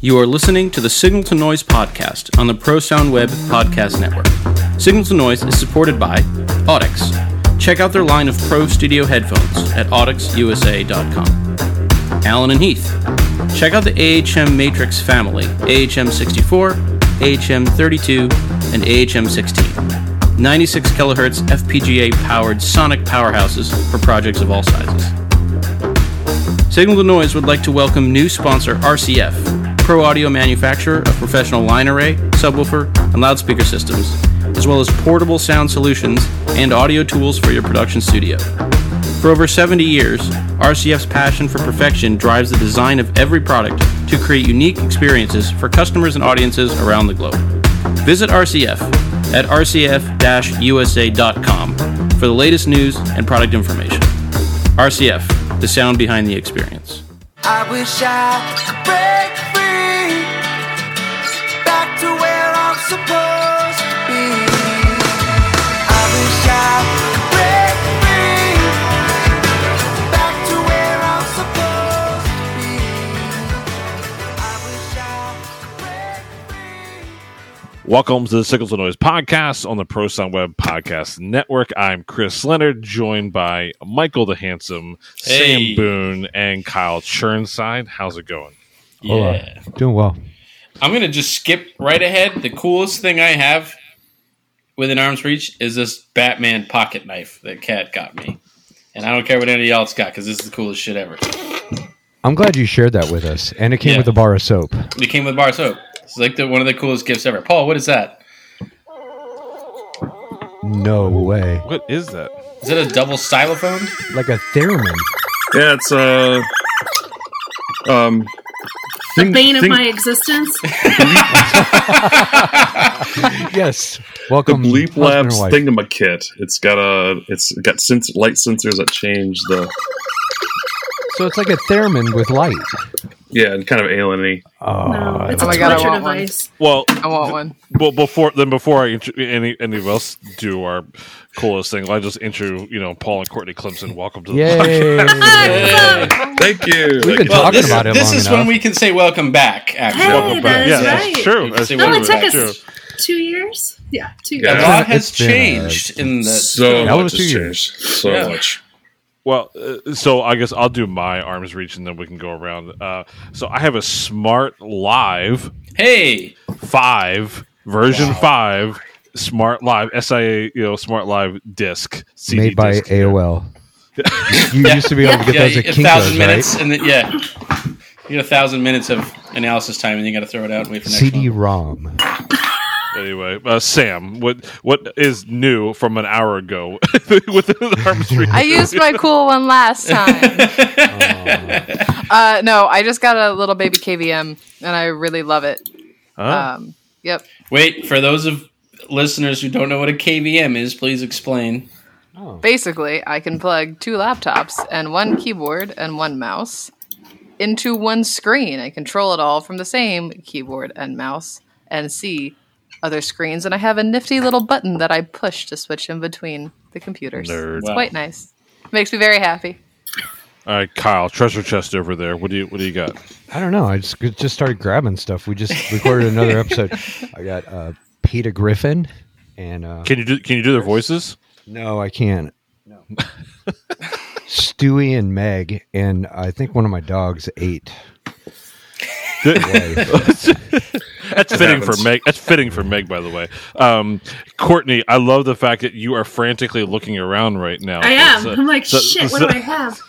You are listening to the Signal to Noise podcast on the Pro Sound Web Podcast Network. Signal to Noise is supported by Audix. Check out their line of Pro Studio headphones at audixusa.com. Allen and Heath. Check out the AHM Matrix family AHM 64, AHM 32, and AHM 16. 96 kilohertz FPGA powered sonic powerhouses for projects of all sizes. Signal to Noise would like to welcome new sponsor RCF, pro audio manufacturer of professional line array, subwoofer, and loudspeaker systems, as well as portable sound solutions and audio tools for your production studio. For over 70 years, RCF's passion for perfection drives the design of every product to create unique experiences for customers and audiences around the globe. Visit RCF at rcf-usa.com for the latest news and product information. RCF, the sound behind the experience. I wish I could break supposed to be. I wish I could break free back to where I'm supposed to be. I wish I could break free. Welcome to the Signal to Noise podcast on the Pro Sound Web Podcast Network. I'm Chris Leonard, joined by Michael the Handsome, Hey. Sam Boone, and Kyle Churnside. How's it going? Yeah. Doing well. I'm going to just skip right ahead. The coolest thing I have within arm's reach is this Batman pocket knife that Cat got me. And I don't care what anybody else got because this is the coolest shit ever. I'm glad you shared that with us. And it came Yeah. with a bar of soap. It came with a bar of soap. It's like the, one of the coolest gifts ever. Paul, what is that? No way. What is that? Is it a double stylophone? Like a theremin. Yeah, it's uh um the think- bane of think- my existence. yes. the Welcome. Bleep husband and Labs wife. Thingamakit. It's got a it's got sens- light sensors that change the So it's like a theremin with light. Yeah, and kind of alien Oh, no, it's Oh a my God, I torture want one. device. Well, I want one. well, before then, before I intro, any any of us do our coolest thing, I just intro you know Paul and Courtney Clemson. Welcome to the Yay. Thank you. We've been Well, talking this, about it this long is enough. when we can say welcome back, actually. Hey, Welcome back. that is Yeah, right. that's true. That's It No, only it took back. us two years. Yeah, two years. Yeah. A lot It's has been, uh, changed in the. So That much was has two years. changed. So Yeah. much. Well, uh, so I guess I'll do my arms reach and then we can go around. Uh, so I have a Smaart Live hey, five version five Smaart Live SIA you know Smaart Live disc CD Made by disc. AOL. You Yeah. used to be able to get yeah, those at a Kinko's, thousand right? minutes, and then, yeah, you get a thousand minutes of analysis time, and you got to throw it out and wait for next one. CD-ROM. Anyway, uh, Sam, what what is new from an hour ago within the arms reach? I used my cool one last time. uh, no, I just got a little baby KVM, and I really love it. Huh? Um, yep. Wait, for those of listeners who don't know what a KVM is, please explain. Basically, I can plug two laptops and one keyboard and one mouse into one screen. I control it all from the same keyboard and mouse and see other screens. And I have a nifty little button that I push to switch in between the computers. Nerd. It's Wow. quite nice. Makes me very happy. All right, Kyle, treasure chest over there. What do you what do you got? I don't know. I just just started grabbing stuff. We just recorded another episode. I got uh, Peter Griffin and uh, Can you do can you do their voices? No, I can't. No. Stewie and Meg, and I think one of my dogs ate. That's fitting for. Meg. That's fitting for Meg, by the way. Um, Courtney, I love the fact that you are frantically looking around right now. I am. So- I'm like, so- shit. so- what do I have?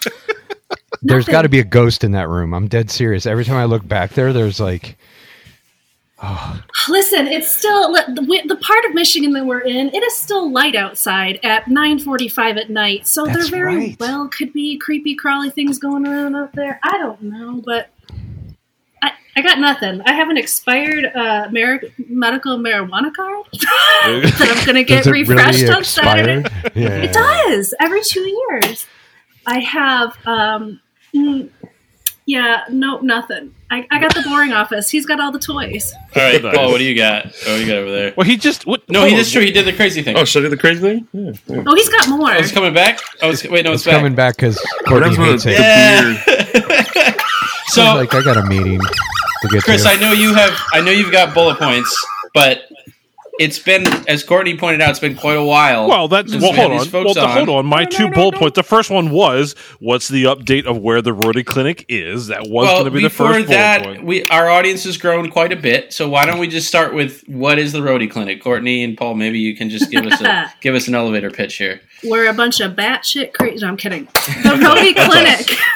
there's got to be a ghost in that room. I'm dead serious. Every time I look back there, there's like, Listen, it's still the, the part of Michigan that we're in. It is still light outside at 9:45 at night, so there very right. well could be creepy, crawly things going around out there. I don't know, but I, I got nothing. I have an expired uh, mar- medical marijuana card that I'm going to get refreshed really on Saturday. Yeah. It does every two years. I have, um, mm, yeah, nope, nothing. I, I got the boring office. He's got all the toys. All right, Paul, what do you got? Oh, you got over there. Well, he just what? No, he that's true. He did the crazy thing. Oh, should I do the crazy thing? Yeah. yeah. Oh, he's got more. Oh, it's coming back. Oh, it's, wait, no, it's, It's coming back because What Courtney happens with hates the, it. Yeah. beard? So like, I got a meeting. To get Chris, to. I know you have. I know you've got bullet points, but it's been, as Courtney pointed out, it's been quite a while. Well, that's since well. we had Hold on. Well, the- hold on. My No, no, two no, bullet no. points. The first one was, "What's the update of where the Roadie Clinic is?" That was well, going to be the before first that, bullet point. we our audience has grown quite a bit. So why don't we just start with what is the Roadie Clinic? Courtney and Paul, maybe you can just give us a give us an elevator pitch here. We're a bunch of batshit crazy. No, I'm kidding. The Roadie Clinic.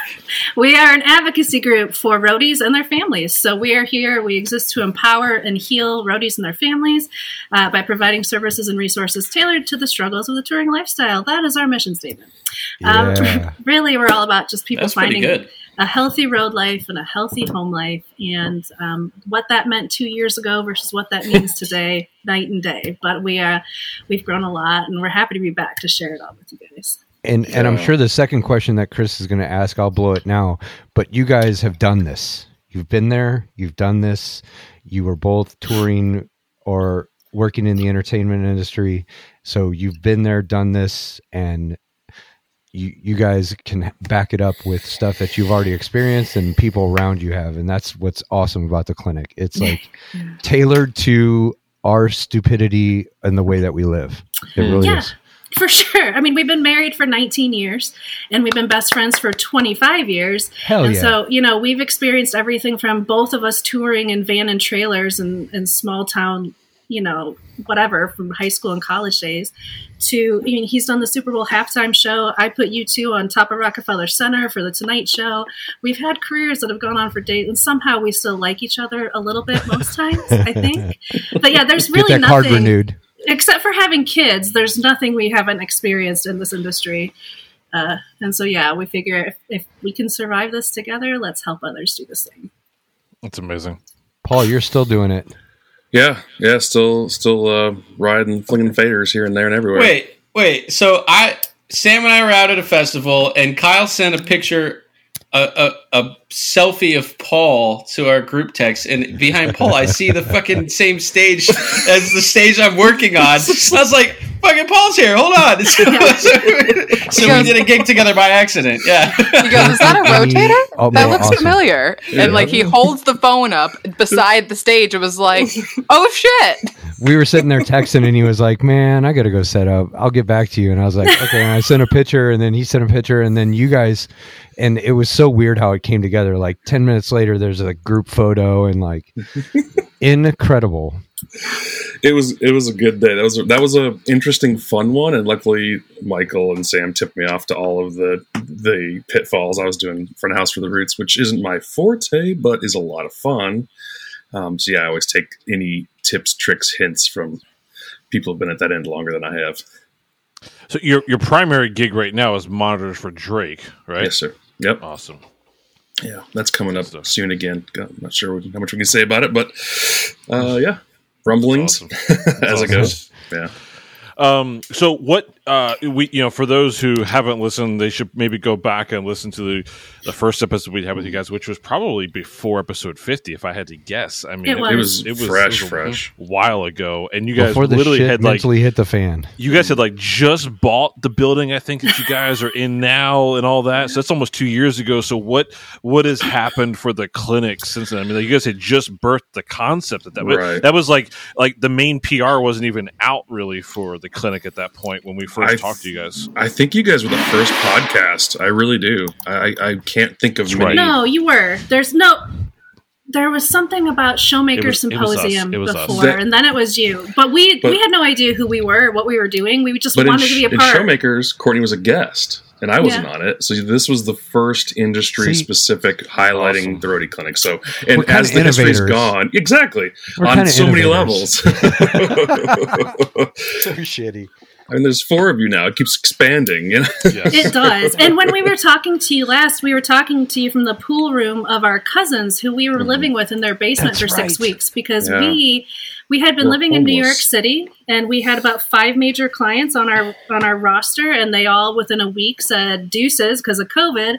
We are an advocacy group for roadies and their families. So we are here. We exist to empower and heal roadies and their families uh, by providing services and resources tailored to the struggles of the touring lifestyle. That is our mission statement. Yeah. Um, really, we're all about just people That's finding good. a healthy road life and a healthy home life, and um, what that meant two years ago versus what that means today, night and day. But we uh, we've grown a lot, and we're happy to be back to share it all with you guys. And and I'm sure the second question that Chris is going to ask, I'll blow it now. But you guys have done this. You've been there. You've done this. You were both touring or working in the entertainment industry, so you've been there, done this, and you you guys can back it up with stuff that you've already experienced and people around you have, and that's what's awesome about the clinic. It's like tailored to our stupidity and the way that we live. It really Yeah. is. For sure. I mean, we've been married for 19 years and we've been best friends for 25 years. Hell and yeah. so, you know, we've experienced everything from both of us touring in van and trailers and, and small town, you know, whatever from high school and college days to, I mean, he's done the Super Bowl halftime show. I put you two on top of Rockefeller Center for the Tonight Show. We've had careers that have gone on for days and somehow we still like each other a little bit most times, I think. But yeah, there's Get really that card nothing renewed. Except for having kids, there's nothing we haven't experienced in this industry. Uh, and so, yeah, we figure if, if we can survive this together, let's help others do the same. That's amazing. Paul, you're still doing it. Yeah, yeah, still, still uh, riding, flinging faders here and there and everywhere. Wait, wait. So I, Sam and I were out at a festival, and Kyle sent a picture, a, a, a selfie of Paul to our group text, and behind Paul, I see the fucking same stage as the stage I'm working on. I was like, "Fucking Paul's here! Hold on!" So, so we did a gig together by accident. Yeah. He goes, "Is that a rotator? Oh, that looks awesome. familiar." And like he holds the phone up beside the stage. It was like, "Oh shit!" We were sitting there texting, and he was like, "Man, I got to go set up. I'll get back to you." And I was like, "Okay." And I sent a picture, and then he sent a picture, and then you guys, and it was so weird how it came together. Like ten minutes later, there's a group photo, and like incredible. it was it was a good day. That was a, that was a interesting, fun one, and luckily Michael and Sam tipped me off to all of the the pitfalls I was doing front of house for the Roots, which isn't my forte, but is a lot of fun. Um, so yeah, I always take any tips, tricks, hints from people who've been at that end longer than I have. So your your primary gig right now is monitors for Drake, right? Yes, sir. Yep. Awesome. Yeah, that's coming up Stuff. soon again. I'm not sure how much we can say about it, but uh, yeah, rumblings Awesome. as it goes. Yeah. Um, so what uh, we you know for those who haven't listened, they should maybe go back and listen to the, the first episode we had with you guys, which was probably before episode fifty, if I had to guess. I mean, It It was, it was fresh, it was a fresh. while ago, and you guys Before the literally shit had like mentally hit the fan. you guys had like just bought the building I think that you guys are in now and all that. So that's almost two years ago. So what what has happened for the clinic since then? I mean, like, you guys had just birthed the concept of that. Right. That was like like the main PR wasn't even out really for the clinic at that point when we first I- talked to you guys. I think you guys were the first podcast. I really do. I, I can't think of That's many. right. No, you were. There's no. There was something about Showmaker It was- it was us. Symposium It was us. before, That- and then it was you. But we But- we had no idea who we were, what we were doing. We just But in, wanted to be a in part. Showmakers, Courtney was a guest, and I wasn't Yeah. on it. So this was the first industry-specific highlighting Awesome. the Roadie Clinic. So, and as the history's innovators. gone, exactly We're on kinda so many levels. So shitty. I mean, there's four of you now. It keeps expanding. You know? Yes. It does. And when we were talking to you last, we were talking to you from the pool room of our cousins who we were mm-hmm. living with in their basement That's for six right. weeks because Yeah. we we had been We're living in New York. City and we had about five major clients on our on our roster and they all within a week said deuces because of COVID.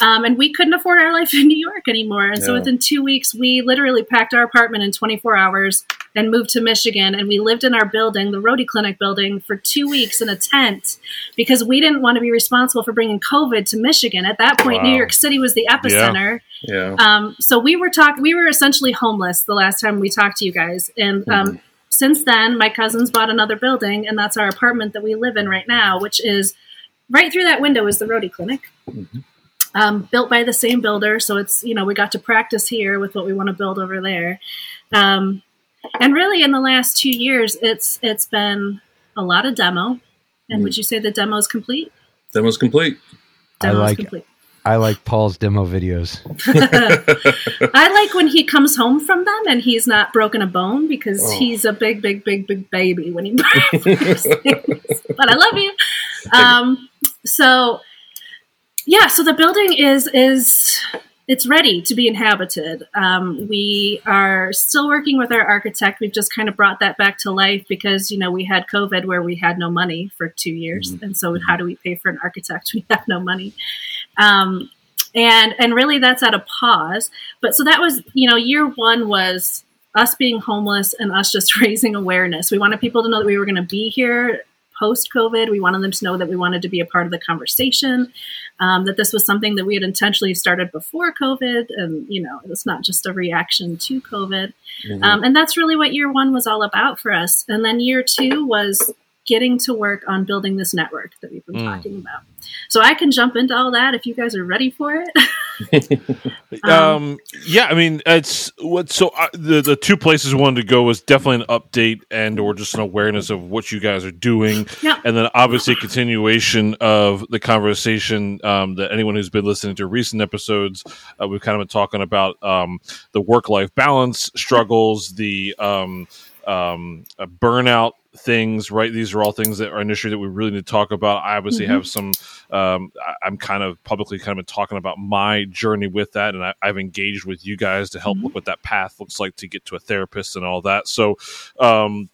Um, and we couldn't afford our life in New York anymore. And so within two weeks, we literally packed our apartment in 24 hours and moved to Michigan. And we lived in our building, the Roadie Clinic building, for two weeks in a tent because we didn't want to be responsible for bringing COVID to Michigan. At that point, New York City was the epicenter. Yeah. Um, so we were talk we were essentially homeless the last time we talked to you guys, and um, since then, my cousins bought another building, and that's our apartment that we live in right now, which is right through that window is the Roadie Clinic, um, built by the same builder. So it's you know we got to practice here with what we want to build over there, um, and really in the last two years, it's it's been a lot of demo. And would you say the demo is complete? Demo's complete. I Demo is like- complete. I like Paul's demo videos. I like when he comes home from them and he's not broken a bone because Oh. he's a big, big, big, big baby when he. But I love you. Um, so yeah, so the building is is it's ready to be inhabited. Um, we are still working with our architect. We've just kind of brought that back to life because you know we had COVID where we had no money for two years, and so how do we pay for an architect? We have no money. Um, and and really that's at a pause but so that was you know year one was us being homeless and us just raising awareness we wanted people to know that we were going to be here post covid we wanted them to know that we wanted to be a part of the conversation um, that this was something that we had intentionally started before covid and you know it's not just a reaction to covid. Um, and that's really what year one was all about for us. And then year two was getting to work on building this network that we've been Mm. talking about so i can jump into all that if you guys are ready for it Um, Um, yeah, I mean, it's what. So uh, the the two places we wanted to go was definitely an update and or just an awareness of what you guys are doing, Yeah. and then obviously a continuation of the conversation um, that anyone who's been listening to recent episodes, uh, we've kind of been talking about um, the work life balance struggles, the um, um, uh, burnout things. Right, these are all things that are an issue that we really need to talk about. I obviously Mhm. have some um, I, I'm kind of publicly kind of been talking about my journey with that, and I, I've engaged with you guys to help Mhm. look what that path looks like to get to a therapist and all that. So, um,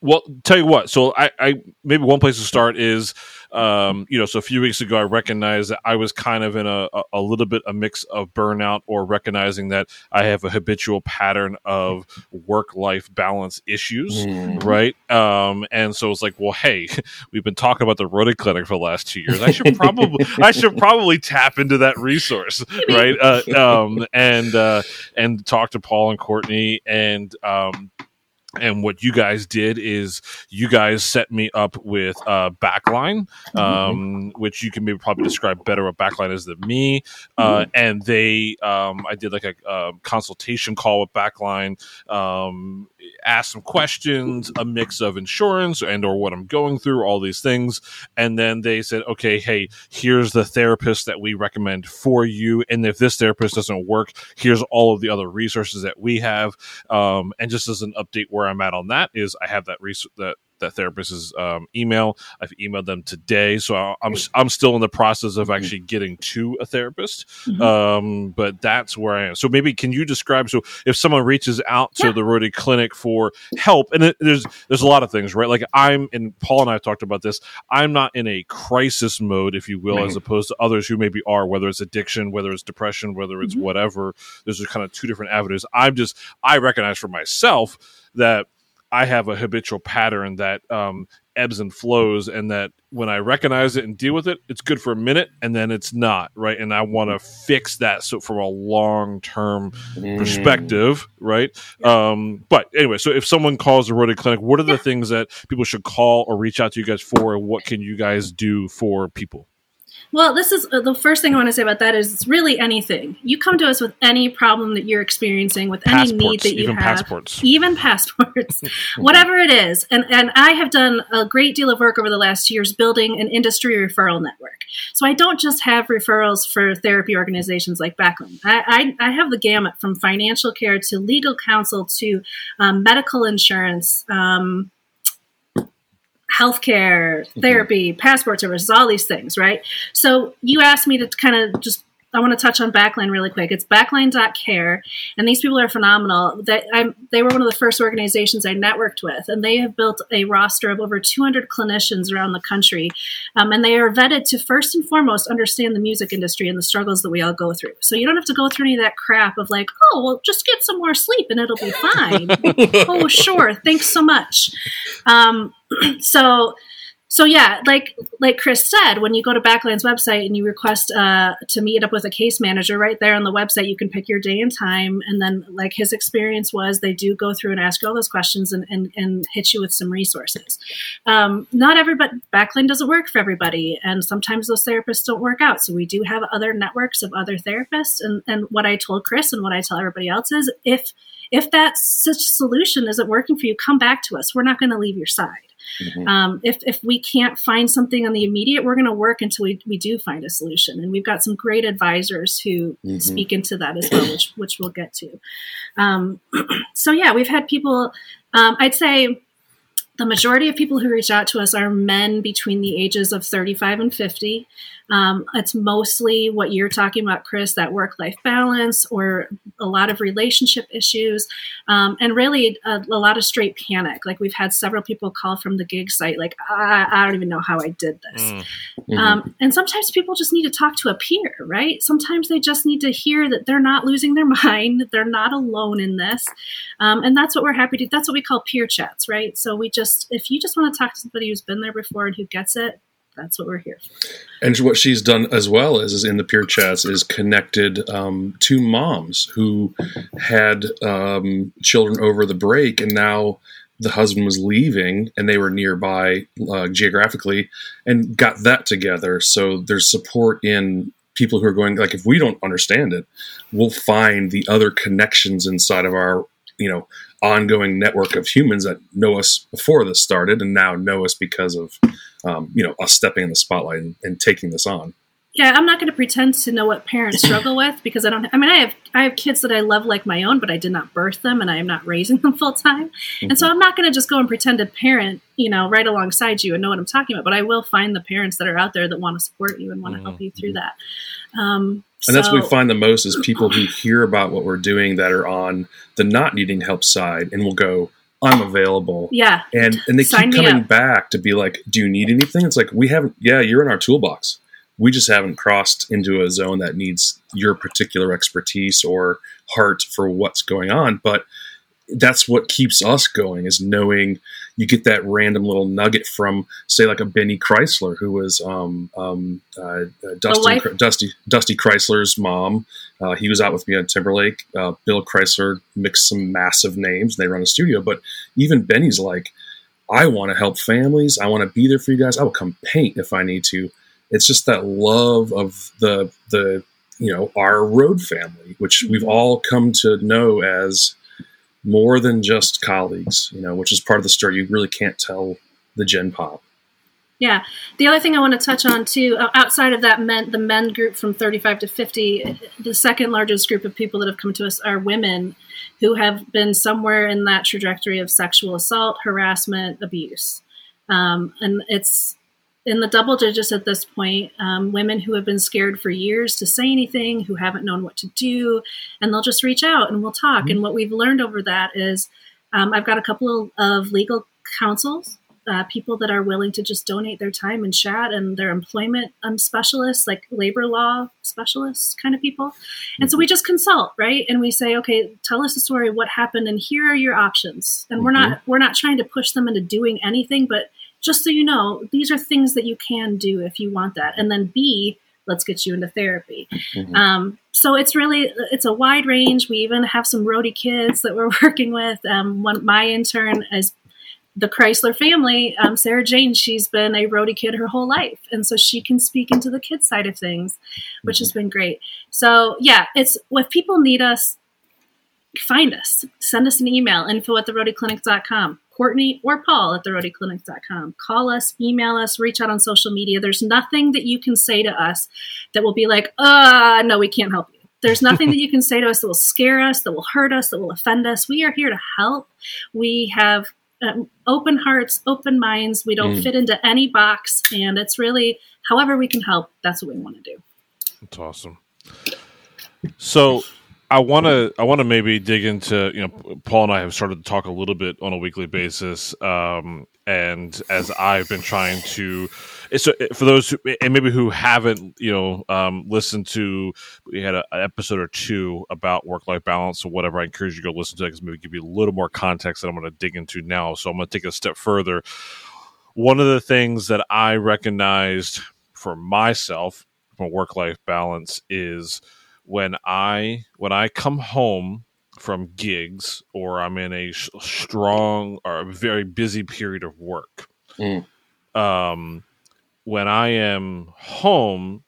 well, tell you what. So, I, I maybe one place to start is, um, you know, so a few weeks ago, I recognized that I was kind of in a, a, a little bit a mix of burnout or recognizing that I have a habitual pattern of work life balance issues Mm. right? Um, and so it's like, well, hey, we've been talking about the Roadie Clinic for the last two years. I should probably, I should probably tap into that resource, right? Uh, um, and uh, and talk to Paul and Courtney and. Um, and what you guys did is you guys set me up with uh, Backline, um, which you can maybe probably describe better what Backline is than me. Uh, and they, um, I did like a, uh consultation call with Backline, um, asked some questions, a mix of insurance and or what I'm going through, all these things, and then they said, okay, hey, here's the therapist that we recommend for you, and if this therapist doesn't work, here's all of the other resources that we have. Um, and just as an update, where I'm at on that is I have that res- that that therapist's um, email. I've emailed them today, so I- I'm I'm still in the process of actually getting to a therapist. Um, but that's where I am. So maybe can you describe? So if someone reaches out to Yeah. the Roadie Clinic for help, and it, there's there's a lot of things, right? Like I'm and Paul and I have talked about this. I'm not in a crisis mode, if you will, as Mhm. opposed to others who maybe are, whether it's addiction, whether it's depression, whether it's Mhm. whatever. There's kind of two different avenues. I'm just I recognize for myself that I have a habitual pattern that um, ebbs and flows, and that when I recognize it and deal with it, it's good for a minute, and then it's not right. And I want to fix that so from a long term Mm. perspective, right? Um, but anyway, so if someone calls the Roadie Clinic, what are the things that people should call or reach out to you guys for, and what can you guys do for people? Well, this is uh, the first thing I want to say about that is it's really anything. You come to us with any problem that you're experiencing, with any need that you even have, passports. even passports, whatever it is. And and I have done a great deal of work over the last years building an industry referral network. So I don't just have referrals for therapy organizations like Backline. I, I, I have the gamut from financial care to legal counsel to um, medical insurance. Um, healthcare, mm-hmm. therapy, passport services, all these things, right? So you asked me to kind of just I want to touch on Backline really quick. It's backline.care, and these people are phenomenal. They, I'm, they were one of the first organizations I networked with, and they have built a roster of over 200 clinicians around the country. Um, and they are vetted to first and foremost understand the music industry and the struggles that we all go through. So you don't have to go through any of that crap of like, oh, well, just get some more sleep and it'll be fine. oh, sure. Thanks so much. Um, so so yeah, like like Chris said, when you go to Backline's website and you request uh, to meet up with a case manager, right there on the website, you can pick your day and time. And then, like his experience was, they do go through and ask you all those questions and, and, and hit you with some resources. Um, not everybody Backline doesn't work for everybody, and sometimes those therapists don't work out. So we do have other networks of other therapists. And and what I told Chris and what I tell everybody else is, if if that such solution isn't working for you, come back to us. We're not going to leave your side. Mhm. Um, if, if we can't find something on the immediate, we're going to work until we, we do find a solution. And we've got some great advisors who Mhm. speak into that as well, which, which we'll get to. Um, so, yeah, we've had people, um, I'd say the majority of people who reach out to us are men between the ages of 35 and 50. Um, it's mostly what you're talking about, Chris, that work life balance or a lot of relationship issues, um, and really a, a lot of straight panic. Like we've had several people call from the gig site, like, I, I don't even know how I did this. Mm. Mhm. Um, and sometimes people just need to talk to a peer, right? Sometimes they just need to hear that they're not losing their mind, that they're not alone in this. Um, and that's what we're happy to That's what we call peer chats, right? So we just, if you just want to talk to somebody who's been there before and who gets it, that's what we're here for. And what she's done as well is, is in the peer chats is connected um, two moms who had um, children over the break, and now the husband was leaving, and they were nearby uh, geographically, and got that together. So there's support in people who are going like, if we don't understand it, we'll find the other connections inside of our, you know, ongoing network of humans that know us before this started, and now know us because of, um, you know, us stepping in the spotlight and, and taking this on. Yeah, I'm not going to pretend to know what parents struggle with because I don't. I mean, I have I have kids that I love like my own, but I did not birth them, and I am not raising them full time. And so I'm not going to just go and pretend to parent, you know, right alongside you and know what I'm talking about. But I will find the parents that are out there that want to support you and want to help you through that. Um, And that's what we find the most is people who hear about what we're doing that are on the not needing help side and will go, I'm available. Yeah, And and they Sign keep coming up. back to be like, Do you need anything? It's like we haven't yeah, you're in our toolbox. We just haven't crossed into a zone that needs your particular expertise or heart for what's going on. But that's what keeps us going is knowing you get that random little nugget from say like a Benny Chrysler who was um, um, uh, uh, Dusty. Dusty Dusty Chrysler's mom. Uh, he was out with me on Timberlake. Uh, Bill Chrysler mixed some massive names. They run a studio, but even Benny's like, I want to help families. I want to be there for you guys. I will come paint if I need to. It's just that love of the the you know our road family, which we've all come to know as more than just colleagues. You know, which is part of the story. You really can't tell the Gen Pop. Yeah. The other thing I want to touch on too, outside of that men, the men group from 35 to 50, the second largest group of people that have come to us are women who have been somewhere in that trajectory of sexual assault, harassment, abuse. Um, and it's in the double digits at this point. Um, women who have been scared for years to say anything, who haven't known what to do, and they'll just reach out and we'll talk. And what we've learned over that is um, I've got a couple of legal counsels uh, people that are willing to just donate their time and chat and their employment um, specialists like labor law specialists kind of people. And so we just consult right? And we say okay tell us the story. What happened? And here are your options. And we're not we're not trying to push them into doing anything but just so you know these are things that you can do if you want that and then b let's get you into therapy Mhm. um, so it's really it's a wide range we even have some roadie kids that we're working with um, one my intern is the Chrysler family, um, Sarah Jane, she's been a roadie kid her whole life. And so she can speak into the kids side of things, which has been great. So, yeah, it's if people need us, find us. Send us an email, info at theroadieclinic.com. Courtney or Paul at theroadieclinic.com. Call us, email us, reach out on social media. There's nothing that you can say to us that will be like, uh, no, we can't help you. There's nothing that you can say to us that will scare us, that will hurt us, that will offend us. We are here to help. We have um, open hearts, open minds. We don't Mm. fit into any box, and it's really however we can help. That's what we want to do. That's awesome. So I want to I want to maybe dig into you know Paul and I have started to talk a little bit on a weekly basis, um, and as I've been trying to, so for those who, and maybe who haven't you know um, listened to, we had a, an episode or two about work life balance or whatever. I encourage you to go listen to it because maybe give you a little more context that I'm going to dig into now. So I'm going to take a step further. One of the things that I recognized for myself from work life balance is when I when I come home from gigs or I'm in a sh- strong or a very busy period of work. Mm. Um, when I am home,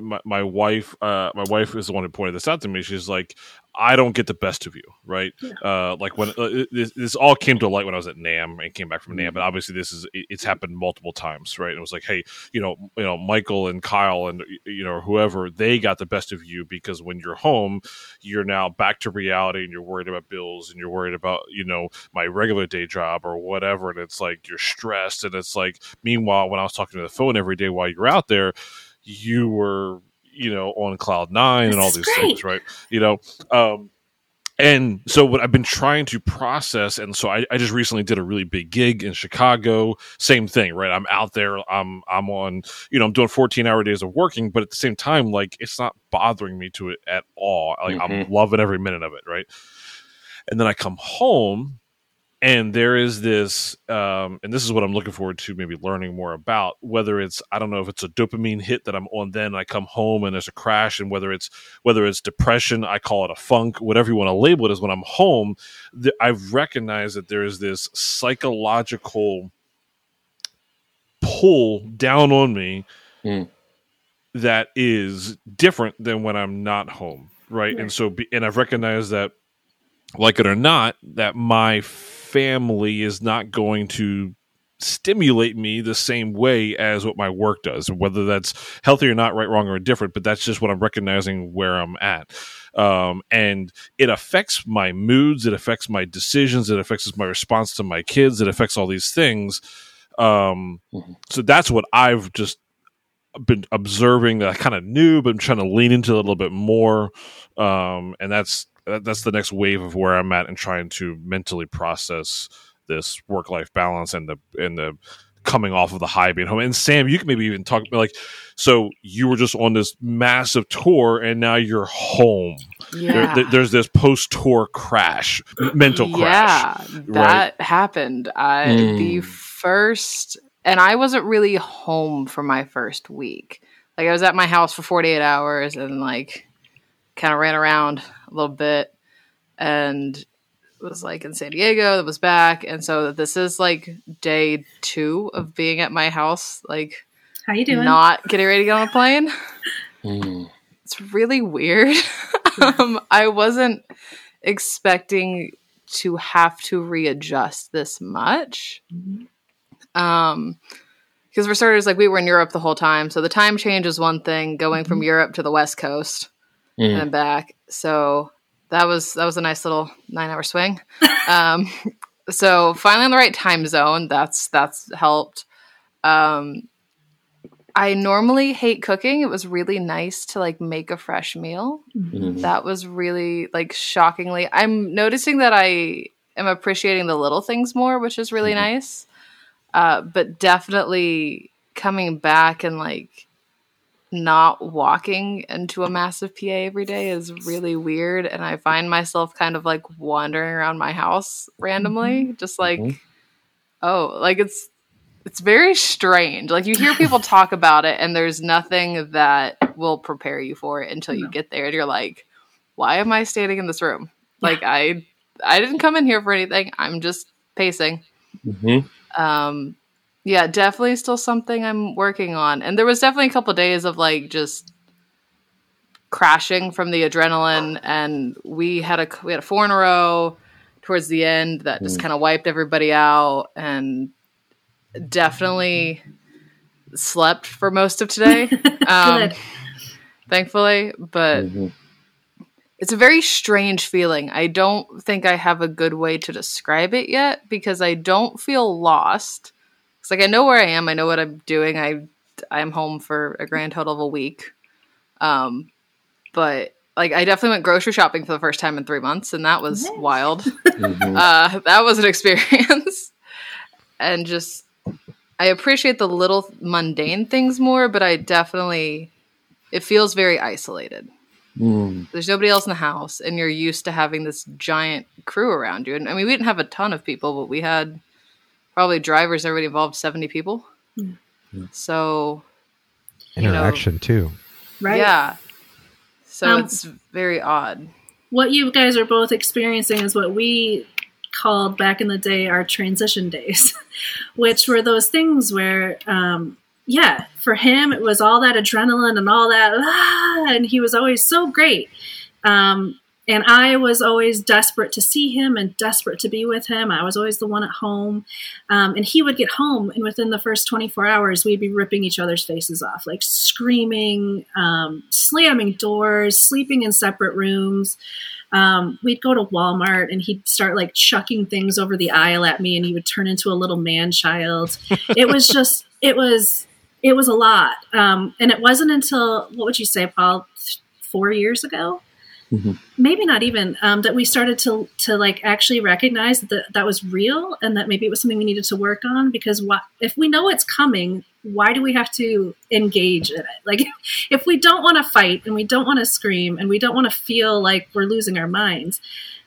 my, my wife uh, my wife is the one who pointed this out to me. She's like, I don't get the best of you, right? Uh, like when uh, this, this all came to light when I was at NAMM and came back from NAMM, but obviously this is it's happened multiple times, right? And it was like, hey, you know, you know, Michael and Kyle and you know whoever they got the best of you because when you're home, you're now back to reality and you're worried about bills and you're worried about you know my regular day job or whatever, and it's like you're stressed and it's like meanwhile when I was talking to the phone every day while you're out there, you were you know on cloud nine and all these is things, right? You know. Um, and so what I've been trying to process, and so I, I just recently did a really big gig in Chicago. Same thing, right? I'm out there. I'm I'm on, you know, I'm doing 14 hour days of working, but at the same time, like it's not bothering me to it at all. Like I'm loving every minute of it, right? And then I come home, and there is this, um, and this is what I'm looking forward to, maybe learning more about. Whether it's I don't know if it's a dopamine hit that I'm on, then I come home and there's a crash, and whether it's whether it's depression, I call it a funk, whatever you want to label it as. When I'm home, th- I've recognized that there is this psychological pull down on me Mm. that is different than when I'm not home, right? And so, be, and I've recognized that, like it or not, that my family is not going to stimulate me the same way as what my work does whether that's healthy or not right wrong or indifferent but that's just what i'm recognizing where i'm at. Um, and it affects my moods it affects my decisions it affects my response to my kids it affects all these things. Um, Mhm. so that's what i've just been observing that i kind of knew but i'm trying to lean into it a little bit more. Um, and that's that- that's the next wave of where i'm at and trying to mentally process this work life balance and the and the coming off of the high being home. And Sam, you can maybe even talk like so you were just on this massive tour and now you're home. There- Yeah. th- there's this post tour crash, mental crash. Yeah, that happened. I Mm. the first, and I wasn't really home for my first week. Like I was at my house for 48 hours and like kind of ran around a little bit and was like in San Diego, that was back, and so this is like day two of being at my house, like How you doing? not getting ready to get on a plane Mm. it's really weird. um, I wasn't expecting to have to readjust this much. Um, because for starters, like we were in Europe the whole time, so the time change is one thing. Going from Europe to the West Coast Mm. and back, so that was that was a nice little nine hour swing. um, so finally in the right time zone. That's that's helped. Um, I normally hate cooking. It was really nice to like make a fresh meal. Mhm. That was really like shockingly. I'm noticing that I am appreciating the little things more, which is really nice. Uh, but definitely coming back and like not walking into a massive PA every day is really weird. And I find myself kind of like wandering around my house randomly, just like, Mhm. oh, like it's it's very strange. Like you hear people talk about it, and there's nothing that will prepare you for it until you get there, and you're like, "Why am I standing in this room? Like I, I didn't come in here for anything. I'm just pacing." Mhm. Um, yeah, definitely still something I'm working on, and there was definitely a couple days of like just crashing from the adrenaline, and we had a we had a four in a row towards the end that just kind of wiped everybody out, and definitely slept for most of today. Um, thankfully, but Mhm. it's a very strange feeling. I don't think I have a good way to describe it yet because I don't feel lost. It's like I know where I am. I know what I'm doing. I I'm home for a grand total of a week. Um, but like I definitely went grocery shopping for the first time in three months, and that was Nice. wild. Mhm. uh, that was an experience, and just I appreciate the little mundane things more, but I definitely it feels very isolated. Mm. There's nobody else in the house, and you're used to having this giant crew around you. And I mean, we didn't have a ton of people, but we had probably drivers, everybody involved, seventy people. Mm. So know- Interaction too. Right. yeah, so Um, it's very odd. What you guys are both experiencing is what we called back in the day our transition days, which were those things where, um, yeah, for him it was all that adrenaline and all that, ah, and he was always so great. Um, and I was always desperate to see him and desperate to be with him. I was always the one at home. Um, and he would get home, and within the first 24 hours, we'd be ripping each other's faces off, like screaming, um, slamming doors, sleeping in separate rooms. Um, we'd go to Walmart, and he'd start like chucking things over the aisle at me, and he would turn into a little man child. It was just, it was, it was a lot. Um, and it wasn't until, what would you say, Paul, th- four years ago? Maybe not even um, that we started to to like actually recognize that that was real and that maybe it was something we needed to work on because why, if we know it's coming why do we have to engage in it? Like if we don't want to fight and we don't want to scream and we don't want to feel like we're losing our minds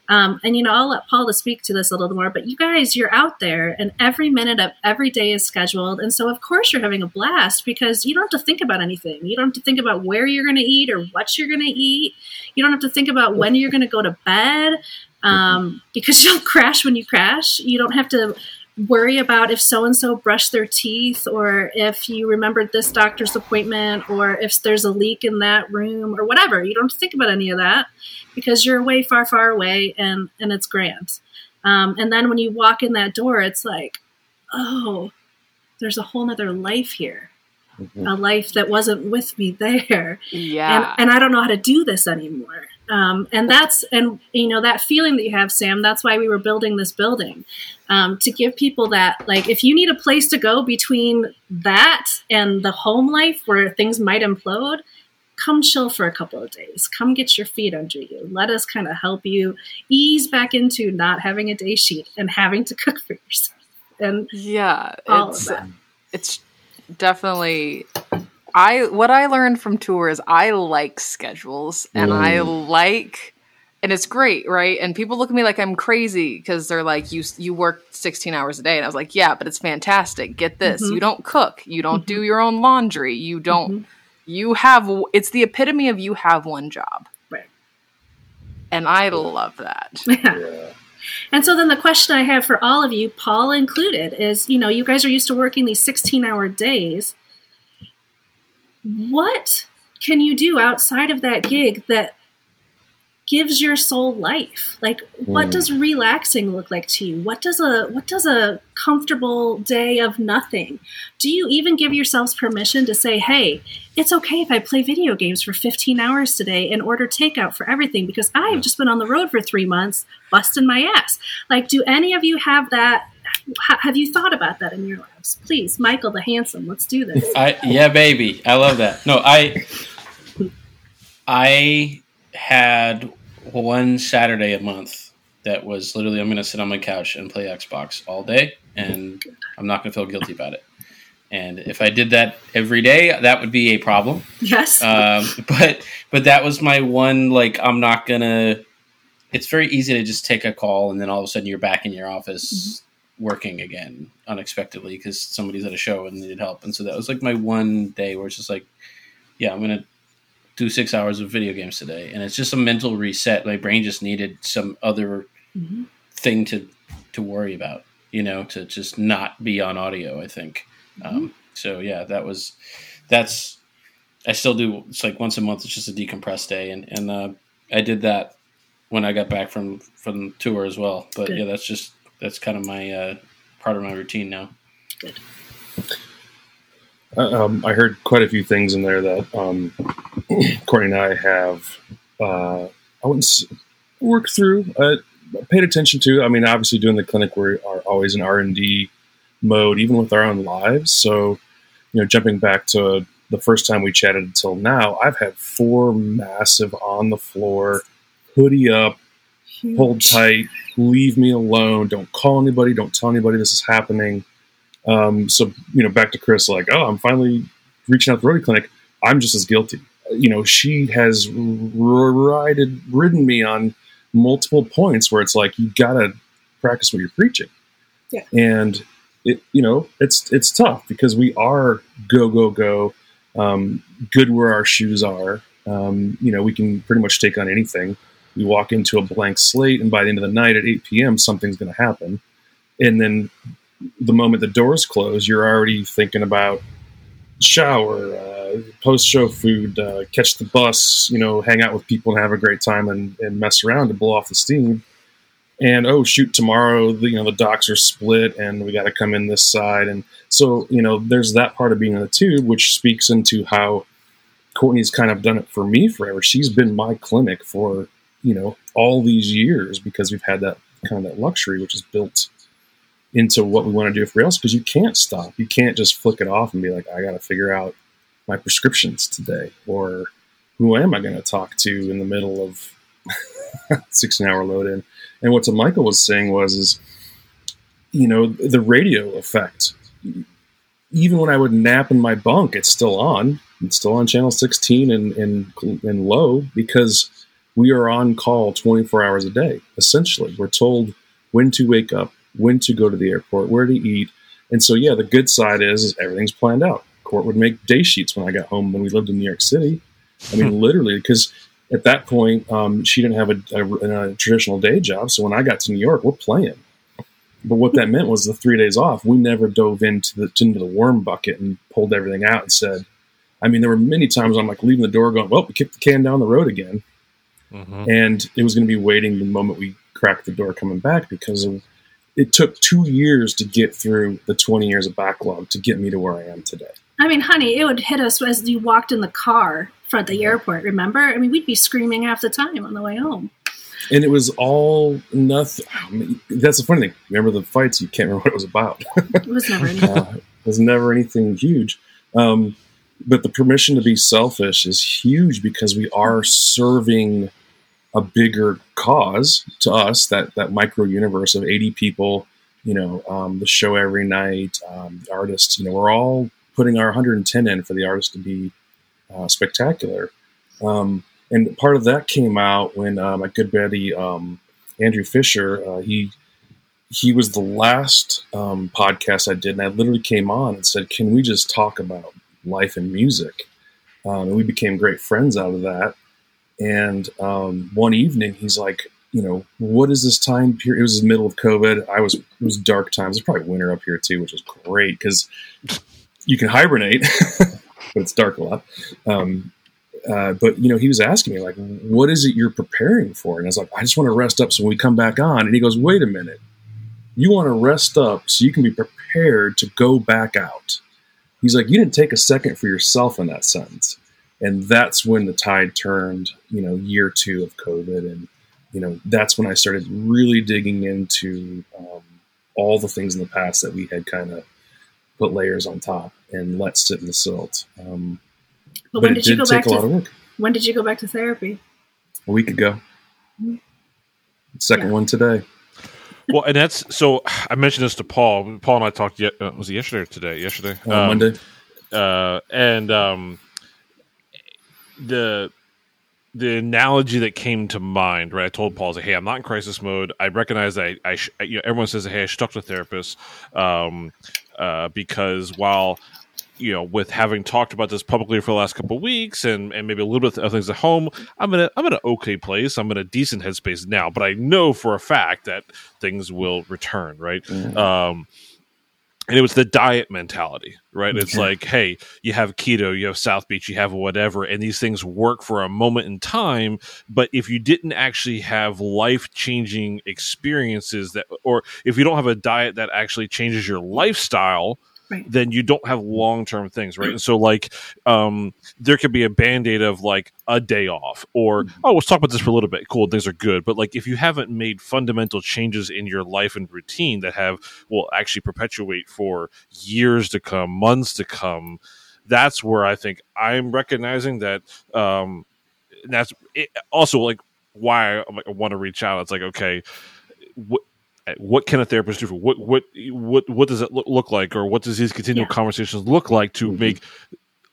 um, and you know i'll let paula speak to this a little more but you guys you're out there and every minute of every day is scheduled and so of course you're having a blast because you don't have to think about anything. You don't have to think about where you're going to eat or what you're going to eat you don't have to think about when you're going to go to bed um, because you'll crash when you crash. You don't have to worry about if so and so brushed their teeth or if you remembered this doctor's appointment or if there's a leak in that room or whatever. You don't think about any of that because you're way far, far away and, and it's grand. Um, and then when you walk in that door, it's like, oh, there's a whole nother life here. A life that wasn't with me there Yeah, and, and I don't know how to do this anymore. Um, and that's and you know that feeling that you have, Sam. That's why we were building this building um, to give people that like if you need a place to go between that and the home life where things might implode, come chill for a couple of days. Come get your feet under you. Let us kind of help you ease back into not having a day sheet and having to cook for yourself. And yeah, all it's of that. it's definitely I what I learned from tours, I like schedules and I mm. like and it's great, right? And people look at me like I'm crazy because they're like, "You you work 16 hours a day," and I was like, "Yeah, but it's fantastic. Get this: Mhm. you don't cook, you don't do mm-hmm. your own laundry, you don't. Mm-hmm. You have. It's the epitome of you have one job, Right. and I love that. Yeah. And so then the question I have for all of you, Paul included, is you know, you guys are used to working these 16 hour days. What can you do outside of that gig that gives your soul life? Like what Mm. does relaxing look like to you? What does a what does a comfortable day of nothing? Do you even give yourselves permission to say, "Hey, it's okay if I play video games for 15 hours today and order takeout for everything because I've just been on the road for 3 months busting my ass." Like do any of you have that have you thought about that in your lives? Please, Michael the handsome, let's do this. I yeah, baby. I love that. No, I I had one Saturday a month that was literally I'm going to sit on my couch and play Xbox all day, and I'm not going to feel guilty about it. And if I did that every day, that would be a problem. Yes. Um, but but that was my one. Like I'm not gonna. It's very easy to just take a call and then all of a sudden you're back in your office working again unexpectedly because somebody's at a show and needed help. And so that was like my one day where it's just like, yeah, I'm gonna do six hours of video games today, and it's just a mental reset. My brain just needed some other Mhm. thing to to worry about, you know, to just not be on audio. I think. Um, so yeah, that was that's I still do. It's like once a month. It's just a decompressed day, and and uh, I did that when I got back from from tour as well. But Good. yeah, that's just that's kind of my uh, part of my routine now. Uh, Um, I heard quite a few things in there that um, Courtney and I have. Uh, I wouldn't work through, uh, paid attention to. I mean, obviously, doing the clinic, we are always in R and D mode, even with our own lives. So, you know, jumping back to the first time we chatted until now, I've had four massive on the floor, hoodie up, hold tight, leave me alone, don't call anybody, don't tell anybody this is happening. Um, so, you know, back to Chris, like, oh, I'm finally reaching out to the Roadie Clinic. I'm just as guilty. You know, she has rided, ridden me on multiple points where it's like, you got to practice what you're preaching. Yeah. And it, you know, it's, it's tough because we are go, go, go, um, good where our shoes are. Um, you know, we can pretty much take on anything. We walk into a blank slate, and by the end of the night at 8 p.m., something's going to happen. And then the moment the doors close, you're already thinking about shower, uh, post show food, uh, catch the bus, you know, hang out with people and have a great time and, and mess around to blow off the steam. And oh shoot, tomorrow the, you know the docks are split and we got to come in this side, and so you know there's that part of being in the tube, which speaks into how Courtney's kind of done it for me forever. She's been my clinic for you know all these years because we've had that kind of that luxury, which is built into what we want to do for else because you can't stop. You can't just flick it off and be like, I got to figure out my prescriptions today, or who am I going to talk to in the middle of 16 hour load in? And what Michael was saying was, is you know, the radio effect. Even when I would nap in my bunk, it's still on. It's still on channel 16 and and, and low because we are on call 24 hours a day. Essentially, we're told when to wake up, when to go to the airport, where to eat. And so, yeah, the good side is, is everything's planned out. Court would make day sheets when I got home when we lived in New York City. I mean, literally, because at that point, um, she didn't have a, a, a, traditional day job. So when I got to New York, we're playing. But what that meant was the three days off, we never dove into the into the worm bucket and pulled everything out and said, I mean, there were many times I'm like leaving the door going, well, we kicked the can down the road again. Mm-hmm. And it was going to be waiting the moment we cracked the door coming back because of, it took two years to get through the 20 years of backlog to get me to where I am today. I mean, honey, it would hit us as you walked in the car from the airport, remember? I mean, we'd be screaming half the time on the way home. And it was all nothing. I mean, that's the funny thing. Remember the fights? You can't remember what it was about. it was never anything. uh, it was never anything huge. Um, but the permission to be selfish is huge because we are serving a bigger cause to us that that micro universe of 80 people you know um, the show every night um, artists you know we're all putting our 110 in for the artist to be uh, spectacular. Um, and part of that came out when uh, my good buddy um, andrew fisher uh, he he was the last um, podcast i did and i literally came on and said can we just talk about life and music? Um, and we became great friends out of that and um, one evening, he's like, you know, what is this time period? It was the middle of COVID. I was, it was dark times. It's probably winter up here too, which is great because you can hibernate, but it's dark a lot. Um, uh, but you know, he was asking me like, "What is it you're preparing for?" And I was like, "I just want to rest up so when we come back on." And he goes, "Wait a minute, you want to rest up so you can be prepared to go back out." He's like, "You didn't take a second for yourself in that sentence." And that's when the tide turned you know year two of covid. And you know that's when i started really digging into um, all the things in the past that we had kind of put layers on top and let sit in the silt. Um, but, but when did, did you go back to when did you go back to therapy? A week ago. Mm-hmm. second yeah. one today. Well and that's so i mentioned this to paul. Paul and i talked yet uh, was it yesterday or today? Yesterday? Uh, um, monday uh, and um, the the analogy that came to mind, right? I told Paul, "Hey, I'm not in crisis mode. I recognize that I, I sh- you know, everyone says, hey, I should talk to a therapist, um, uh, because while you know, with having talked about this publicly for the last couple of weeks and, and maybe a little bit of things at home, I'm in a I'm in an okay place. I'm in a decent headspace now, but I know for a fact that things will return, right? Mm-hmm. Um, and it was the diet mentality, right? It's like, hey, you have keto, you have South Beach, you have whatever, and these things work for a moment in time. But if you didn't actually have life changing experiences that, or if you don't have a diet that actually changes your lifestyle, right. then you don't have long term things, right? And so, like, um, there could be a band aid of like a day off, or mm-hmm. oh, let's talk about this for a little bit. Cool, things are good, but like, if you haven't made fundamental changes in your life and routine that have will actually perpetuate for years to come, months to come. that's where I think I'm recognizing that. Um, that's it, also like why I, want to reach out. It's like okay, what what can a therapist do for what what what what does it look, look like, or what does these continual Yeah. conversations look like to make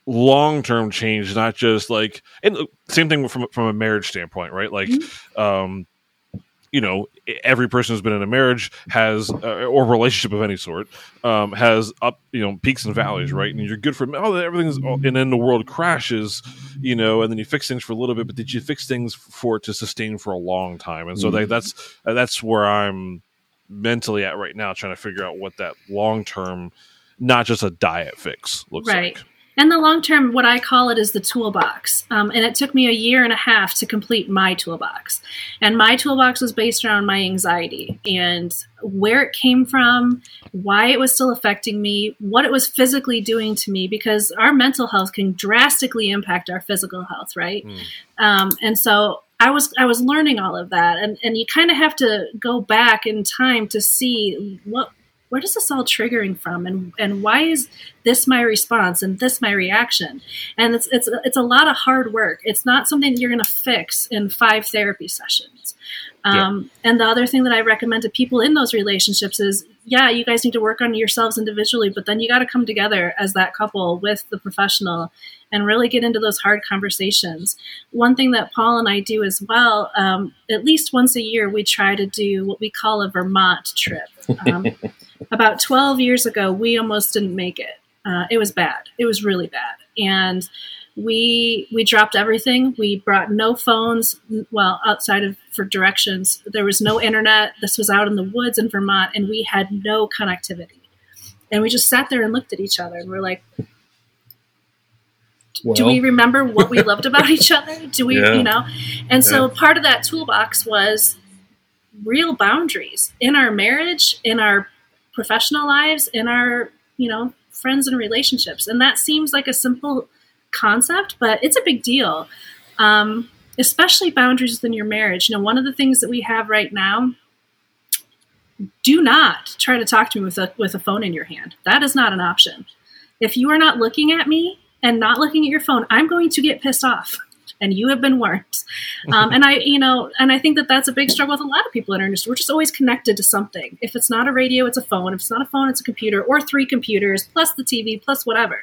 long term change, not just like and same thing from from a marriage standpoint, right? Like, um, you know, every person who's been in a marriage has uh, or relationship of any sort um, has up you know peaks and valleys, right? And you're good for oh everything's and then the world crashes, you know, and then you fix things for a little bit, but did you fix things for it to sustain for a long time? And so that, that's uh, that's where I'm mentally at right now, trying to figure out what that long term, not just a diet fix looks like. Right. like. And the long term, what I call it is the toolbox. Um, and it took me a year and a half to complete my toolbox. And my toolbox was based around my anxiety and where it came from, why it was still affecting me, what it was physically doing to me, because our mental health can drastically impact our physical health, right? Um, and so I was I was learning all of that, and and you kind of have to go back in time to see what where does this all triggering from, and and why is this my response and this my reaction, and it's it's it's a lot of hard work. It's not something you're going to fix in five therapy sessions. Um, And the other thing that I recommend to people in those relationships is, yeah, you guys need to work on yourselves individually, but then you got to come together as that couple with the professional and really get into those hard conversations. One thing that Paul and I do as well, um, at least once a year, we try to do what we call a Vermont trip. Um, about 12 years ago, we almost didn't make it. Uh, it was bad. It was really bad. And we we dropped everything. We brought no phones. Well, outside of for directions, there was no internet. This was out in the woods in Vermont, and we had no connectivity. And we just sat there and looked at each other, and we're like, Well, do we remember what we loved about each other? Do we, Yeah. you know? And so Yeah. part of that toolbox was real boundaries in our marriage, in our professional lives, in our, you know, friends and relationships. And that seems like a simple concept, but it's a big deal. Um, especially boundaries within your marriage. You know, one of the things that we have right now do not try to talk to me with a with a phone in your hand. That is not an option. If you are not looking at me and not looking at your phone, I'm going to get pissed off. And you have been warned. Um, and I, you know, and I think that that's a big struggle with a lot of people in our industry. We're just always connected to something. If it's not a radio, it's a phone. If it's not a phone, it's a computer or three computers plus the TV plus whatever.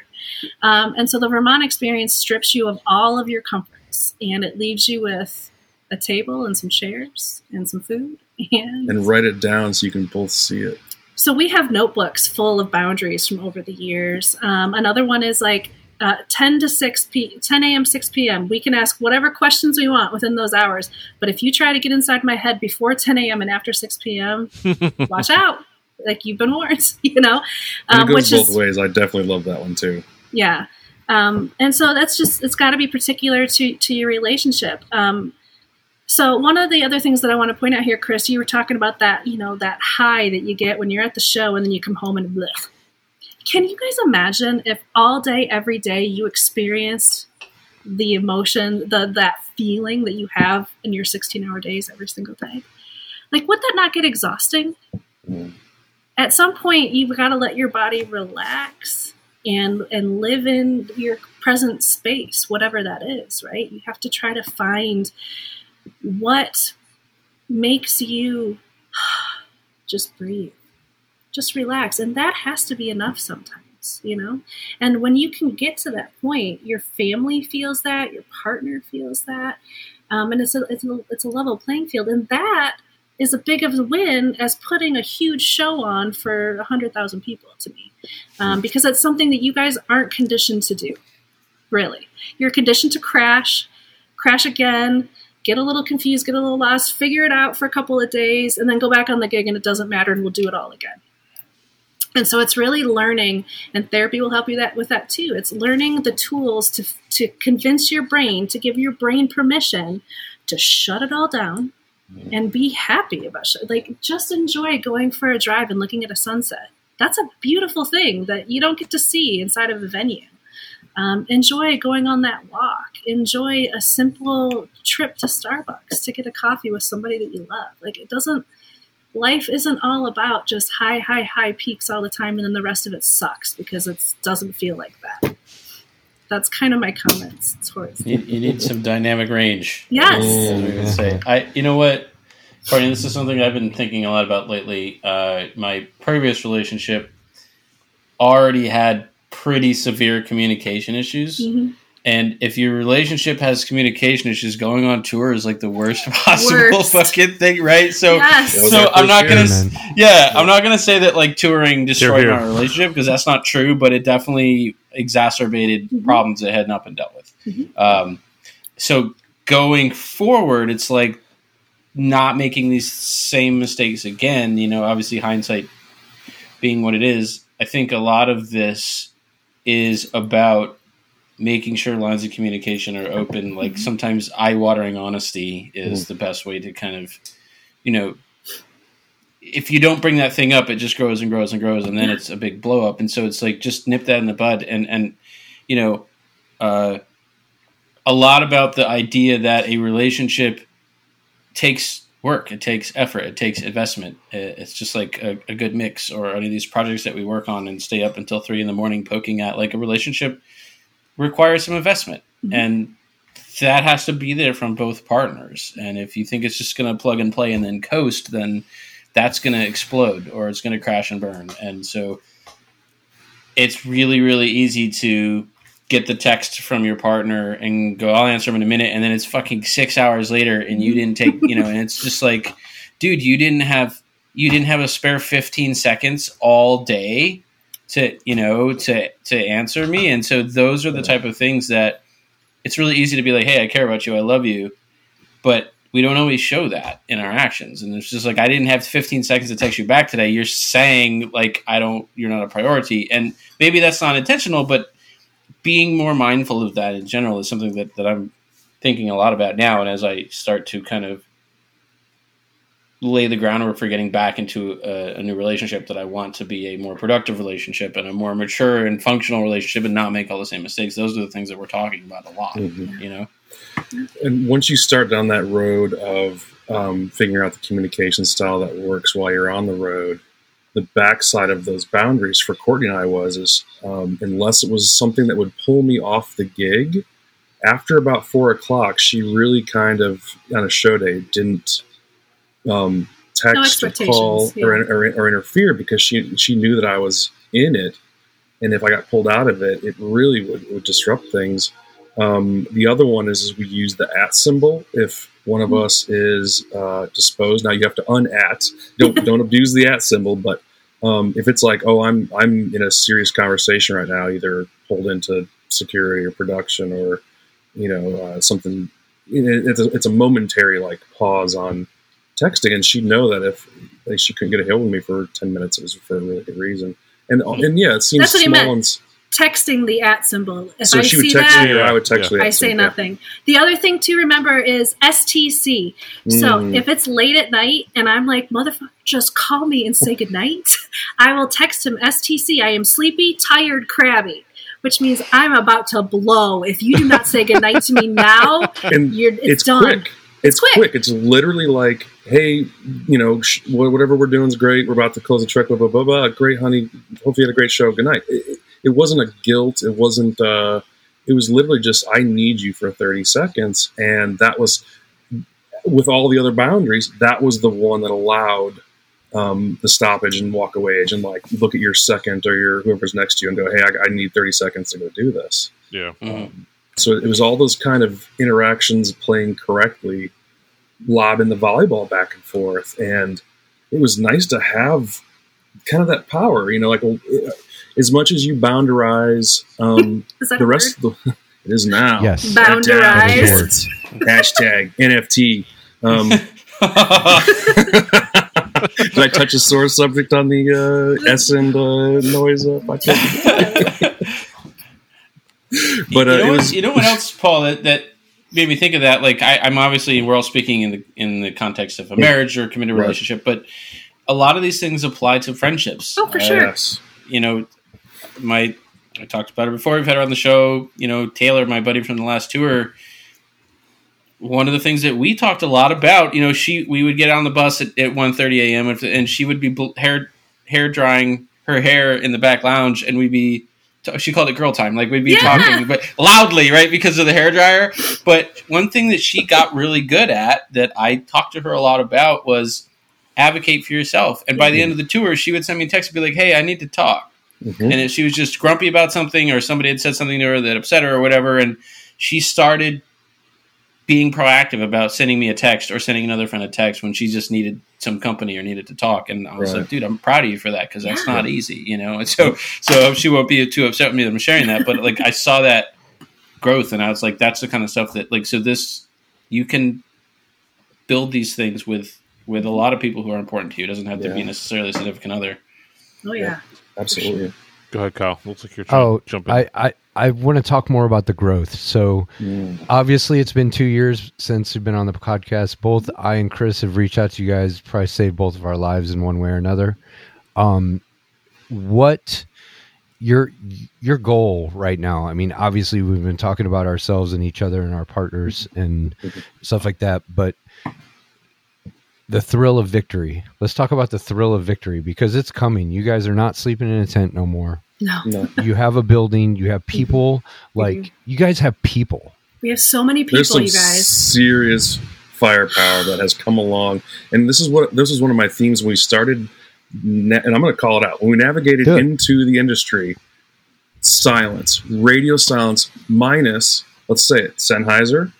Um, and so the Vermont experience strips you of all of your comforts and it leaves you with a table and some chairs and some food and and write it down so you can both see it. so we have notebooks full of boundaries from over the years. Um, another one is like uh, 10 to 6 p 10 a.m 6 p.m we can ask whatever questions we want within those hours but if you try to get inside my head before 10 a.m and after 6 p.m watch out like you've been warned you know um, it which goes both is ways. I definitely love that one too. yeah um, and so that's just it's got to be particular to to your relationship um, so one of the other things that i want to point out here chris you were talking about that you know that high that you get when you're at the show and then you come home and blech. Can you guys imagine if all day every day you experienced the emotion the that feeling that you have in your 16 hour days every single day? Like would that not get exhausting? Mm-hmm. At some point you've got to let your body relax and and live in your present space whatever that is right? You have to try to find what makes you just breathe just relax and that has to be enough sometimes you know and when you can get to that point your family feels that your partner feels that um, and it's a, it's a it's a level playing field and that is a big of a win as putting a huge show on for 100,000 people to me. Um, because that's something that you guys aren't conditioned to do, really. You're conditioned to crash, crash again, get a little confused, get a little lost, figure it out for a couple of days, and then go back on the gig and it doesn't matter and we'll do it all again. And so it's really learning, and therapy will help you that with that too. It's learning the tools to to convince your brain, to give your brain permission to shut it all down and be happy about sh- like just enjoy going for a drive and looking at a sunset. That's a beautiful thing that you don't get to see inside of a venue. Um, enjoy going on that walk. Enjoy a simple trip to Starbucks to get a coffee with somebody that you love. Like it doesn't. Life isn't all about just high, high, high peaks all the time, and then the rest of it sucks because it doesn't feel like that. that's kind of my comments towards. You, you need some dynamic range. Yes. As we would say. I, you know what, Courtney, this is something I've been thinking a lot about lately. Uh, my previous relationship already had pretty severe communication issues. Mhm. And if your relationship has communication issues, going on tour is like the worst possible Worst. fucking thing, right? So, Yes. So I'm not gonna, year, s- yeah, I'm not gonna say that like touring destroyed here. my relationship because that's not true, but it definitely exacerbated Mhm. problems that had not been dealt with. Mhm. Um, so going forward, it's like not making these same mistakes again. You know, obviously hindsight being what it is. I think a lot of this is about making sure lines of communication are open. Like sometimes eye-watering honesty is the best way to kind of, you know, if you don't bring that thing up, it just grows and grows and grows, and then it's a big blow up. And so it's like just nip that in the bud, and and you know, uh, a lot about the idea that a relationship takes work, it takes effort, it takes investment. It's just like a, a good mix, or any of these projects that we work on and stay up until three in the morning poking at. Like a relationship requires some investment, Mhm. and that has to be there from both partners. And if you think it's just going to plug and play and then coast, then that's going to explode or it's going to crash and burn. And so it's really, really easy to get the text from your partner and go, I'll answer them in a minute. And then it's fucking six hours later and you didn't take, you know, and it's just like, dude, you didn't have, you didn't have a spare 15 seconds all day to, you know, to, to answer me. And so those are the type of things that it's really easy to be like, Hey, I care about you. I love you. But we don't always show that in our actions. And it's just like, I didn't have 15 seconds to text you back today. You're saying like, I don't, you're not a priority. And maybe that's not intentional, but being more mindful of that in general is something that, that I'm thinking a lot about now. And as I start to kind of lay the groundwork for getting back into a, a new relationship that I want to be a more productive relationship and a more mature and functional relationship and not make all the same mistakes. Those are the things that we're talking about a lot, Mhm. you know? And once you start down that road of um, figuring out the communication style that works while you're on the road, the backside of those boundaries for Courtney and I was is um, unless it was something that would pull me off the gig, after about four o'clock, she really kind of on a show day didn't um, text or call expectations, or, or, or interfere because she she knew that I was in it, and if I got pulled out of it, it really would, would disrupt things. Um, the other one is, is we use the at symbol if one of us is uh, disposed. Now you have to unat. Don't don't abuse the at symbol, but um, if it's like, oh, I'm I'm in a serious conversation right now, either pulled into security or production or you know uh, something. it- It's a, it's a momentary like pause on texting, and she'd know that if like, she couldn't get a hold of me for ten minutes, it was for a really good reason. And and yeah, it seems That's what small meant. and Texting the at symbol. If so I she would see text that, me, or I would text Yeah. her. I say nothing. The other thing to remember is STC. So Mm. if it's late at night and I'm like, motherfucker, just call me and say goodnight, I will text him STC. I am sleepy, tired, crabby, which means I'm about to blow. If you do not say goodnight to me now, and you're, it's, it's, done. quick. It's quick. quick. It's literally like, hey, you know, sh- whatever we're doing is great. We're about to close the truck. Blah blah blah. blah. Great, honey. Hope you had a great show. Good night. It, it- it wasn't a guilt. It wasn't. uh It was literally just, I need you for thirty seconds, and that was with all the other boundaries. That was the one that allowed. Um, the stoppage and walk away age, and like look at your second or your whoever's next to you and go, hey, I, I need 30 seconds to go do this Yeah. Mhm. So it was all those kind of interactions playing correctly, lobbing the volleyball back and forth, and it was nice to have kind of that power. You know, like uh, as much as you boundarize um, Is the a rest of the. It is now. Yes. Boundarize. Hashtag NFT. Um, did I touch a sore subject on the uh, S and uh, noise uh, podcast? But uh, you, know it what, was you know what else, Paul, that, that made me think of that? Like, I, I'm obviously we're all speaking in the in the context of a marriage or a committed Right. relationship, but a lot of these things apply to friendships. Oh, for Uh, sure. You know, my I talked about it before. We've had her on the show. You know, Taylor, my buddy from the last tour. One of the things that we talked a lot about, you know, she we would get on the bus at, at 1.30 a.m. and she would be bl- hair hair drying her hair in the back lounge, and we'd be she called it girl time. Like we'd be Yeah. talking, but loudly, right, because of the hair dryer. But one thing that she got really good at that I talked to her a lot about was advocate for yourself. And by the end of the tour, she would send me a text and be like, "Hey, I need to talk." Mhm. And if she was just grumpy about something, or somebody had said something to her that upset her, or whatever, and she started being proactive about sending me a text or sending another friend a text when she just needed some company or needed to talk. And I was Right. like, dude, I'm proud of you for that because that's not easy, you know. And so, so she won't be too upset with me that I'm sharing that, but like I saw that growth, and I was like, that's the kind of stuff that like so this you can build these things with with a lot of people who are important to you. It doesn't have to be necessarily a significant other. Oh yeah. Absolutely. Go ahead, Kyle. Looks like you're trying Oh, to jump in. I, I, I want to talk more about the growth. So Mm. obviously it's been two years since we've been on the podcast. Both I and Chris have reached out to you guys, probably saved both of our lives in one way or another. Um, what your your goal right now? I mean, obviously we've been talking about ourselves and each other and our partners and stuff like that, but the thrill of victory. Let's talk about the thrill of victory because it's coming. You guys are not sleeping in a tent no more. No. No. You have a building, you have mm-hmm. people, mm-hmm. like you guys have people. We have so many people, There's some you guys. serious firepower that has come along, and this is what this is one of my themes when we started. And I'm going to call it out when we navigated Do it. into the industry. Silence, radio silence, minus let's say it, Sennheiser,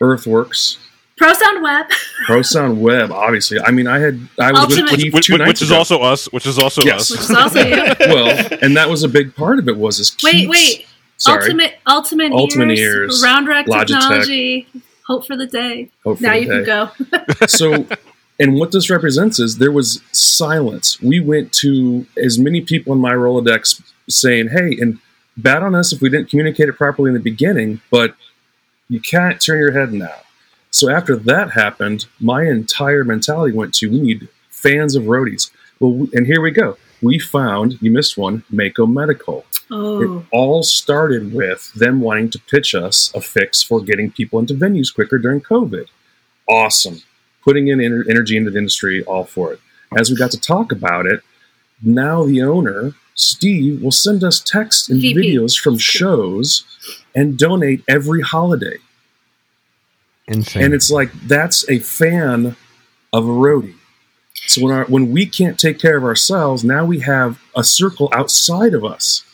Earthworks, Pro Sound Web. Pro Sound Web. Obviously, I mean, I had I was Ultimate- with Keith which, two which, which is ago. also us. Which is also Yes. Which us. is also you. well, and that was a big part of it. Was is Wait, Keith's- wait. Sorry, Ultimate Ultimate, Ultimate ears, Ears, Round Rack Logitech. Technology. Hope for the day. Hope for now the you day. can go. so and what this represents is there was silence we went to as many people in my rolodex saying hey and bad on us if we didn't communicate it properly in the beginning but you can't turn your head now so after that happened my entire mentality went to we need fans of roadies well we- and here we go we found you missed one mako medical Oh. it all started with them wanting to pitch us a fix for getting people into venues quicker during COVID. Awesome. Putting in ener- energy into the industry, all for it. As we got to talk about it, now the owner, Steve, will send us texts and VP. videos from shows and donate every holiday. Insane. And it's like that's a fan of a roadie. So when our when we can't take care of ourselves, now we have a circle outside of us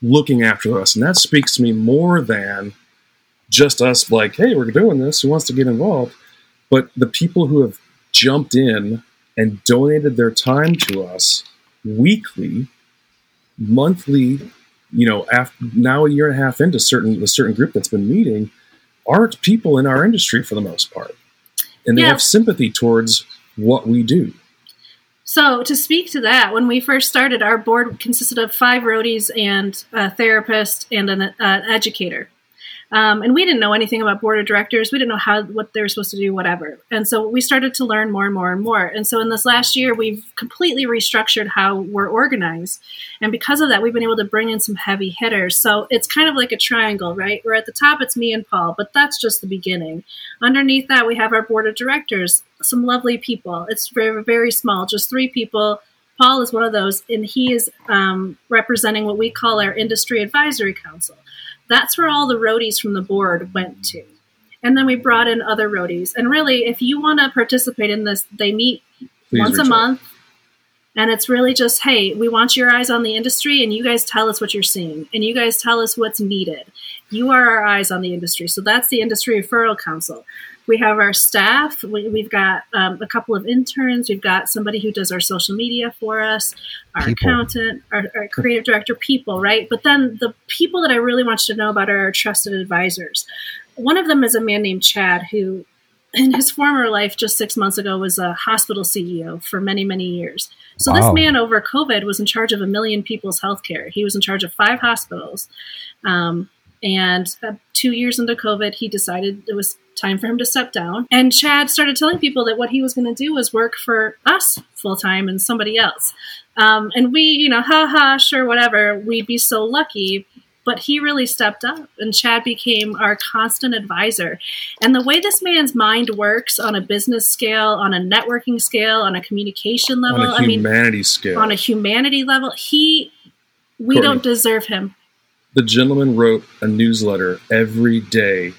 looking after us, and that speaks to me more than just us. Like, hey, we're doing this. Who wants to get involved? But the people who have jumped in and donated their time to us weekly, monthly, you know, after now a year and a half into certain the certain group that's been meeting, aren't people in our industry for the most part, and they Yeah. have sympathy towards what we do. So, to speak to that, when we first started, our board consisted of five roadies and a therapist and an, uh, an educator. Um, and we didn't know anything about board of directors. We didn't know how what they were supposed to do, whatever. And so we started to learn more and more and more. And so in this last year, we've completely restructured how we're organized. And because of that, we've been able to bring in some heavy hitters. So it's kind of like a triangle, right? Where at the top it's me and Paul, but that's just the beginning. Underneath that, we have our board of directors, some lovely people. It's very, very small, just three people. Paul is one of those, and he is um, representing what we call our industry advisory council. That's where all the roadies from the board went to. And then we brought in other roadies. And really, if you want to participate in this, they meet Please once a out. month. And it's really just, hey, we want your eyes on the industry, and you guys tell us what you're seeing, and you guys tell us what's needed. You are our eyes on the industry. So that's the Industry Referral Council. We have our staff. We, we've got um, a couple of interns. We've got somebody who does our social media for us, our People. accountant, our, our creative director, people, right? But then the people that I really want you to know about are our trusted advisors. One of them is a man named Chad who in his former life just six months ago was a hospital ceo for many many years so Wow. this man over covid was in charge of a million people's healthcare he was in charge of five hospitals um, and two years into covid he decided it was time for him to step down and chad started telling people that what he was going to do was work for us full time and somebody else um, and we you know ha ha sure whatever we'd be so lucky but he really stepped up and chad became our constant advisor and the way this man's mind works on a business scale, on a networking scale, on a communication level, on a I mean, humanity scale. on a humanity level, he We Courtney. don't deserve him. The gentleman wrote a newsletter every day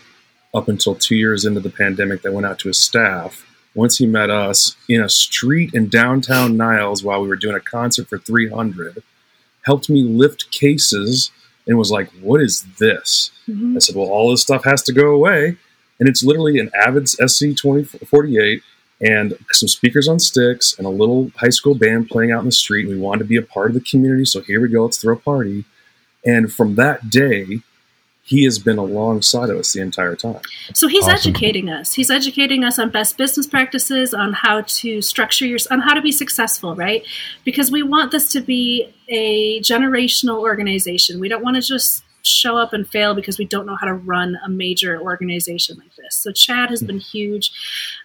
up until two years into the pandemic that went out to his staff. Once he met us in a street in downtown Niles while we were doing a concert for 300, helped me lift cases and was like, What is this? Mhm. I said, Well, all this stuff has to go away. And it's literally an Avid's SC 2048 and some speakers on sticks and a little high school band playing out in the street. We wanted to be a part of the community. So here we go. Let's throw a party. And from that day, he has been alongside of us the entire time. So he's Awesome. educating us. He's educating us on best business practices, on how to structure your, on how to be successful, right? Because we want this to be a generational organization. We don't want to just show up and fail because we don't know how to run a major organization like this. So Chad has been huge,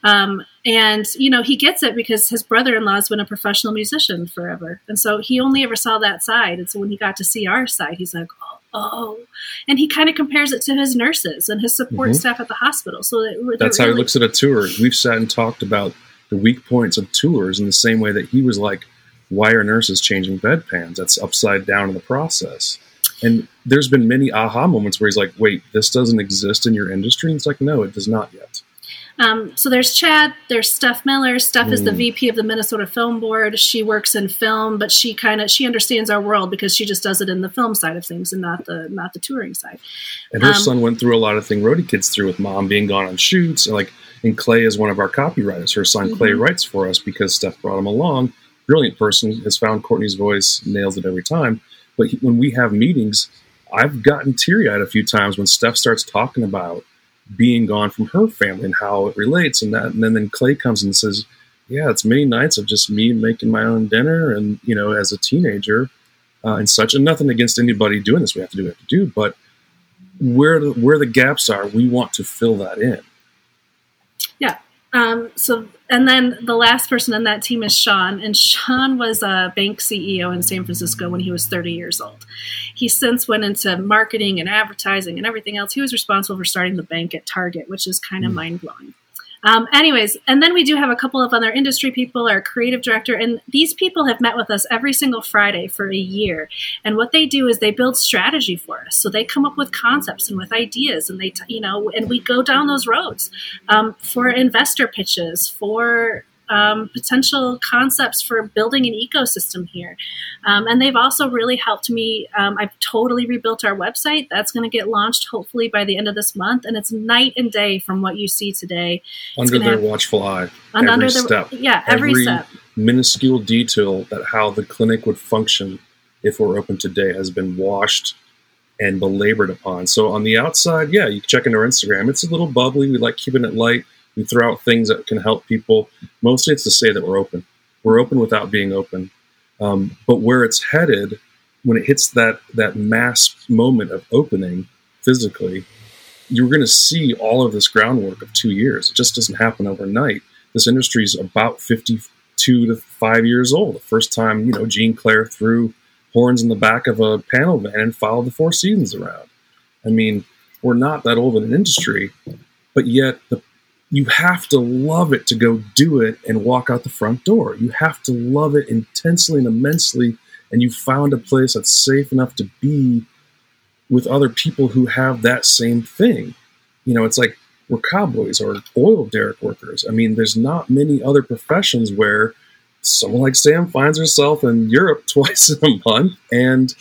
um, and you know he gets it because his brother-in-law has been a professional musician forever, and so he only ever saw that side. And so when he got to see our side, he's like, oh. Oh, and he kind of compares it to his nurses and his support Mhm. staff at the hospital. So that That's how he looks at a tour. We've sat and talked about the weak points of tours in the same way that he was like, why are nurses changing bedpans? That's upside down in the process. And there's been many aha moments where he's like, wait, this doesn't exist in your industry? And it's like, no, it does not yet. Um, so there's Chad, there's Steph Miller. Steph is the Mm. VP of the Minnesota Film Board. She works in film, but she kind of she understands our world because she just does it in the film side of things and not the not the touring side. And her Um, son went through a lot of thing Roadie Kids through with mom being gone on shoots. And like, and Clay is one of our copywriters. Her son Clay Mhm. writes for us because Steph brought him along. Brilliant person, has found Courtney's voice, nails it every time. But he, when we have meetings, I've gotten teary eyed a few times when Steph starts talking about being gone from her family and how it relates and that. And then, then Clay comes and says, Yeah, it's many nights of just me making my own dinner and, you know, as a teenager uh, and such. And nothing against anybody doing this. We have to do what we have to do. But where the, where the gaps are, we want to fill that in. Yeah. Um, so and then the last person on that team is Sean, and Sean was a bank CEO in San Francisco when he was 30 years old. He since went into marketing and advertising and everything else. He was responsible for starting the bank at Target, which is kind of hmm. mind blowing. Um, anyways, and then we do have a couple of other industry people, our creative director, and these people have met with us every single Friday for a year. And what they do is they build strategy for us. So they come up with concepts and with ideas, and they, t- you know, and we go down those roads um, for investor pitches, for um, potential concepts for building an ecosystem here. Um, and they've also really helped me. Um, I've totally rebuilt our website. That's going to get launched hopefully by the end of this month. And it's night and day from what you see today. Under their have- watchful eye. And every under the step. yeah, every, Every- step. minuscule detail that how the clinic would function if we're open today has been washed and belabored upon. So on the outside, yeah, you can check into our Instagram. It's a little bubbly. We like keeping it light. We throw out things that can help people. Mostly it's to say that we're open. We're open without being open. Um, but where it's headed, when it hits that that mass moment of opening physically, you're going to see all of this groundwork of two years. It just doesn't happen overnight. This industry is about 52 to five years old. The first time, you know, Gene Clair threw horns in the back of a panel van and followed the Four Seasons around. I mean, we're not that old in an industry, but yet the, you have to love it to go do it and walk out the front door. You have to love it intensely and immensely, and you found a place that's safe enough to be with other people who have that same thing. You know, it's like we're cowboys or oil derrick workers. I mean, there's not many other professions where someone like Sam finds herself in Europe twice in a month, and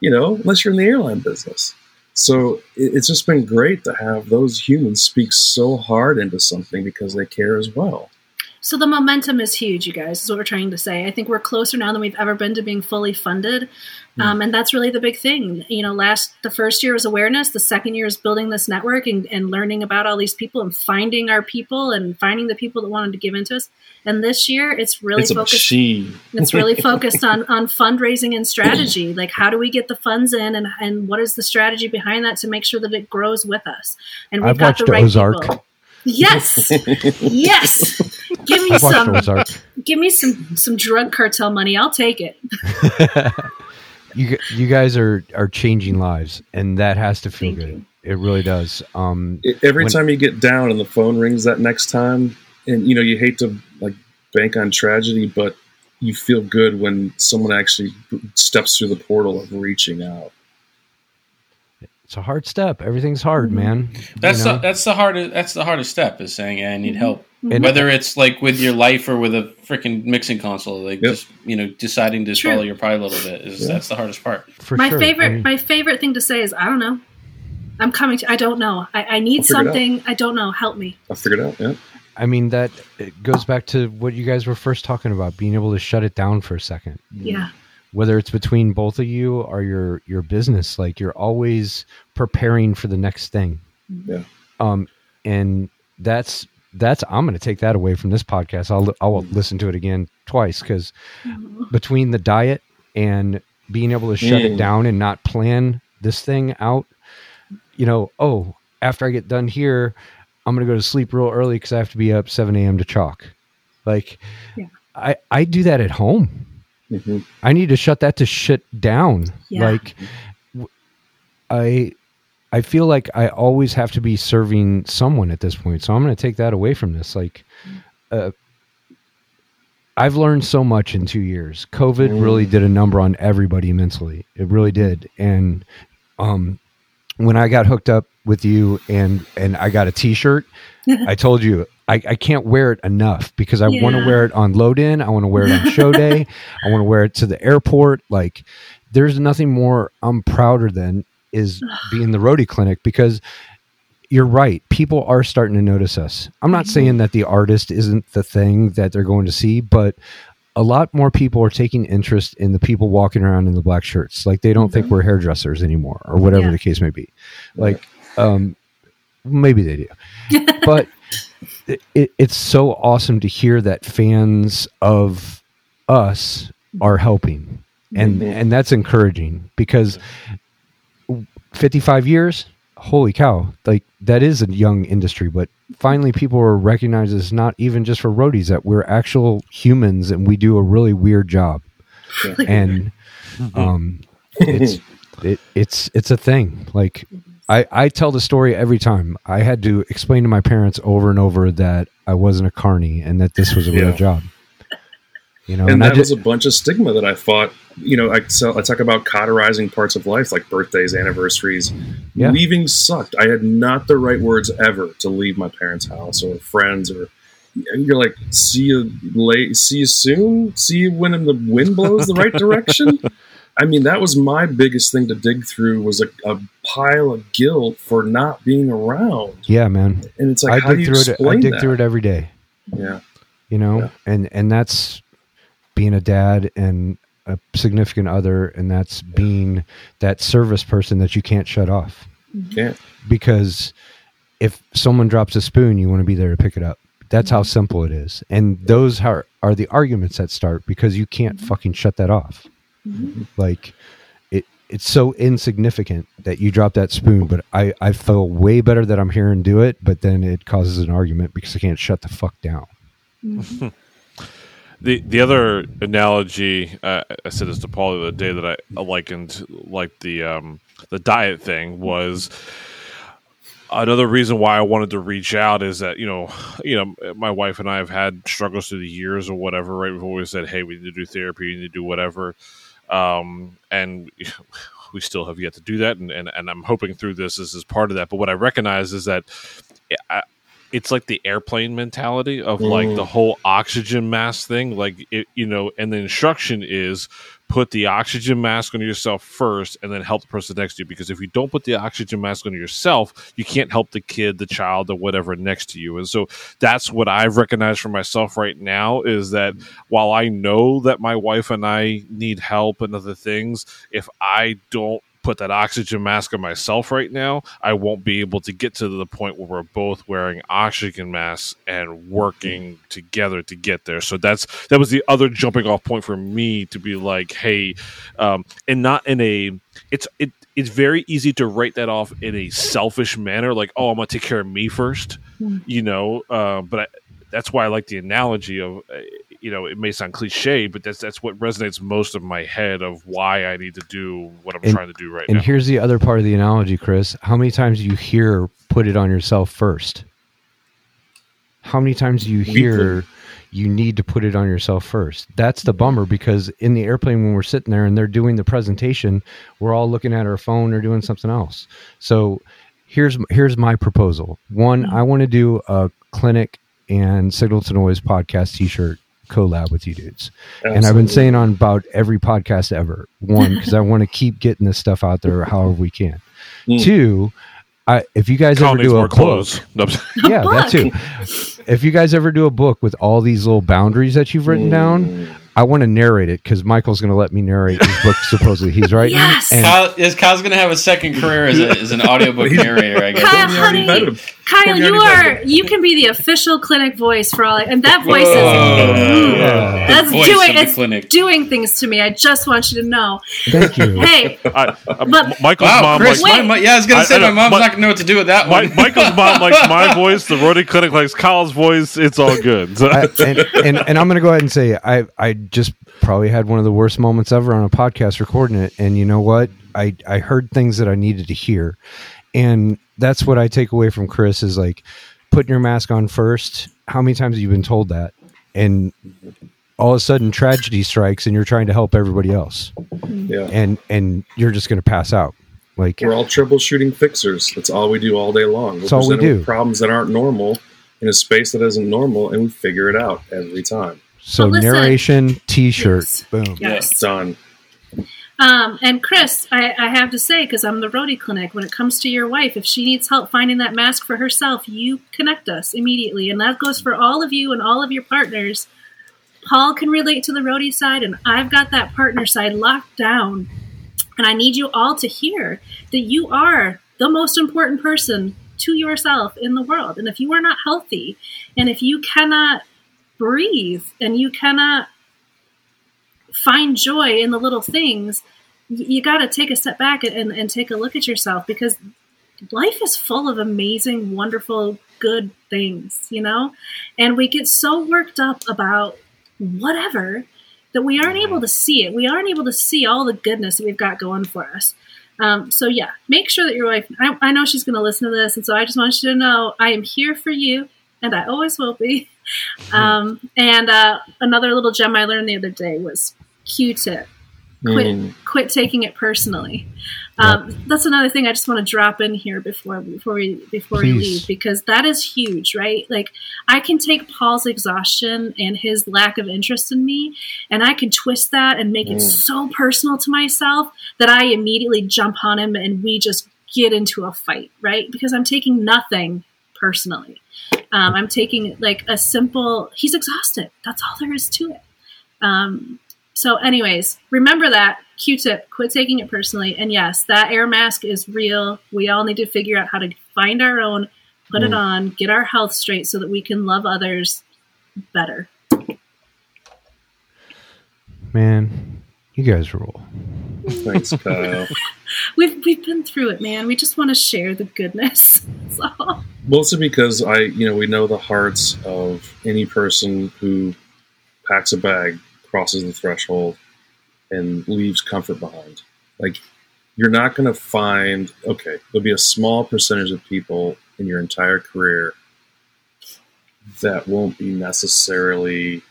you know, unless you're in the airline business. So it's just been great to have those humans speak so hard into something because they care as well. So the momentum is huge, you guys. Is what we're trying to say. I think we're closer now than we've ever been to being fully funded, um, and that's really the big thing. You know, last the first year was awareness. The second year is building this network and, and learning about all these people and finding our people and finding the people that wanted to give into us. And this year, it's really it's focused. It's really focused on on fundraising and strategy. Like, how do we get the funds in, and and what is the strategy behind that to make sure that it grows with us? And we've I've got the right Ozark. people. Yes, yes. Give me I've some. Ozark. Give me some some drug cartel money. I'll take it. you you guys are are changing lives, and that has to feel Thank good. you. It really does. Um, It- every When- time you get down and the phone rings that next time, and you know you hate to like bank on tragedy, but you feel good when someone actually steps through the portal of reaching out. It's a hard step. Everything's hard, Mhm. man. That's You know? the, that's the hardest that's the hardest step is saying "Hey, I need help. And- Whether it's like with your life or with a freaking mixing console, like Yep. just you know deciding to True. swallow your pride a little bit is Yeah. that's the hardest part. for my sure. favorite I mean, my favorite thing to say is I don't know. I'm coming to I don't know. I, I need I'll figure it out. something. I don't know. Help me. I figured it out. Yeah. I mean that it goes back to what you guys were first talking about, being able to shut it down for a second. Yeah. Whether it's between both of you or your your business, like you're always preparing for the next thing. Yeah. Um, and that's that's I'm going to take that away from this podcast. I'll I'll listen to it again twice because between the diet and being able to shut it Mm. down and not plan this thing out, you know, oh, after I get done here, I'm going to go to sleep real early because I have to be up 7 a.m. to chalk. Like, Yeah. I, I do that at home. hmm I need to shut that to shit down. Yeah. Like, w- I, I feel like I always have to be serving someone at this point. So I'm going to take that away from this. Like, uh, I've learned so much in two years. COVID Mm. really did a number on everybody mentally. It really did. And um, when I got hooked up with you and and I got a T-shirt, I told you I, I can't wear it enough because I want to wear it on load in. I want to wear it on show day. I want to wear it to the airport. Like, there's nothing more I'm prouder than is being the roadie clinic because you're right. People are starting to notice us. I'm not saying that the artist isn't the thing that they're going to see, but a lot more people are taking interest in the people walking around in the black shirts. Like they don't think we're hairdressers anymore or whatever Yeah. the case may be. Like, um, maybe they do, but it, it, it's so awesome to hear that fans of us are helping. And, Mhm. and that's encouraging because 55 years holy cow like that is a young industry but finally people are recognized as not even just for roadies that we're actual humans and we do a really weird job and um it's it, it's it's a thing like I, I tell the story every time. I had to explain to my parents over and over that I wasn't a carny and that this was a real Yeah. job. You know, and I that just, was a bunch of stigma that I fought. You know, I so I talk about cauterizing parts of life like birthdays, anniversaries. Yeah. Leaving sucked. I had not the right words ever to leave my parents' house or friends or. You're like, see you late, see you soon, see you when the wind blows the right direction. I mean, that was my biggest thing to dig through was a, a pile of guilt for not being around. yeah, man. And it's like, I how do dig you through it. I dig that? through it every day. Yeah, you know Yeah. and and that's being a dad and a significant other and that's being that service person that you can't shut off. Mm-hmm. Can't. because if someone drops a spoon you want to be there to pick it up. That's how mm-hmm. simple it is. And those are, are the arguments that start because you can't mm-hmm. fucking shut that off. Like it it's so insignificant that you drop that spoon but i i feel way better that i'm here and do it but then it causes an argument because i can't shut the fuck down The the other analogy uh, I said this to Paul the other day that I likened like the um, the diet thing was another reason why I wanted to reach out is that you know you know my wife and I have had struggles through the years or whatever right? Before we said hey we need to do therapy we need to do whatever. Um, and we still have yet to do that and, and, and I'm hoping through this this is part of that. But what I recognize is that I, it's like the airplane mentality of like Mm. the whole oxygen mask thing. Like it, you know and the instruction is put the oxygen mask on yourself first and then help the person next to you. Because if you don't put the oxygen mask on yourself you can't help the kid the child or whatever next to you. And so that's what i've recognized for myself right now is that while i know that my wife and i need help and other things if i don't put that oxygen mask on myself right now, I won't be able to get to the point where we're both wearing oxygen masks and working together to get there. So that's that was the other jumping off point for me to be like, hey, um, and not in a it's it it's very easy to write that off in a selfish manner, like, oh, I'm gonna take care of me first, you know. Uh, but I, that's why I like the analogy of, uh, you know, it may sound cliche, but that's that's what resonates most of my head of why I need to do what I'm And- trying to do right And now. And here's the other part of the analogy, Chris. How many times do you hear put it on yourself first? How many times do you hear you need to put it on yourself first. That's the bummer because in the airplane when we're sitting there and they're doing the presentation, we're all looking at our phone or doing something else. So here's here's my proposal. One, I want to do a clinic and signal to noise podcast t-shirt collab with you dudes. And I've been saying on about every podcast ever. One, because I want to keep getting this stuff out there however we can. Mm. Two, I, if you guys Carl ever do a more book, clothes. Yeah, that too. If you guys ever do a book with all these little boundaries that you've written down, Mm. I want to narrate it because Michael's going to let me narrate his book. supposedly, he's writing. Yes! And Kyle, is Kyle's going to have a second career as, a, as an audiobook narrator, I guess. Kyle, honey. Kyle, you are you can be the official clinic voice for all, and that voice is Whoa. Mm. Yeah. that's voice doing it's clinic. doing things to me. I just want you to know. thank you. Hey, I, I, But- Michael's Wow, mom Chris, likes Wait. my, my, yeah, I was going to say I my mom's my- not going to know what to do with that my, one. Michael's mom likes my voice. The Roadie Clinic likes Kyle's voice. It's all good. So- I, and, and and I'm going to go ahead and say I I just probably had one of the worst moments ever on a podcast recording it. And you know what? I I heard things that I needed to hear, and that's what I take away from Chris is like putting your mask on first. How many times have you been told that? And all of a sudden tragedy strikes and you're trying to help everybody else Yeah. and and you're just going to pass out like We're all troubleshooting fixers. That's all we do all day long. We're That's all we do. Problems that aren't normal in a space that isn't normal, and we figure it out every time. So But listen- narration t-shirt Yes. boom yes. Done. Um, and Chris, I, I have to say, because I'm the roadie clinic, when it comes to your wife, if she needs help finding that mask for herself, you connect us immediately. And that goes for all of you and all of your partners. Paul can relate to the roadie side, and I've got that partner side locked down. And I need you all to hear that you are the most important person to yourself in the world. And if you are not healthy, and if you cannot breathe, and you cannot find joy in the little things, you got to take a step back and, and, take a look at yourself because life is full of amazing, wonderful, good things, you know? And we get so worked up about whatever that we aren't able to see it. We aren't able to see all the goodness that we've got going for us. Um, so, yeah, make sure that your wife, I, I know she's going to listen to this. And so I just want you to know I am here for you, and I always will be. Um, and uh, another little gem I learned the other day was Q-tip. Quit, Mm. quit taking it personally. Um, That's another thing I just want to drop in here before before we before we leave because that is huge, right? Like I can take Paul's exhaustion and his lack of interest in me, and I can twist that and make it Mm. so personal to myself that I immediately jump on him and we just get into a fight, right? Because I'm taking nothing personally. Um, I'm taking like a simple. He's exhausted. That's all there is to it. Um, so, anyways, remember that Q-tip. Quit taking it personally. And yes, that air mask is real. We all need to figure out how to find our own, put it Mm. on, get our health straight, so that we can love others better. man you guys rule Thanks, Kyle. We've we've been through it, man. We just want to share the goodness. That's all. Mostly because I, you know, we know the hearts of any person who packs a bag, crosses the threshold, and leaves comfort behind. Like, you're not going to find, okay, there'll be a small percentage of people in your entire career that won't be necessarily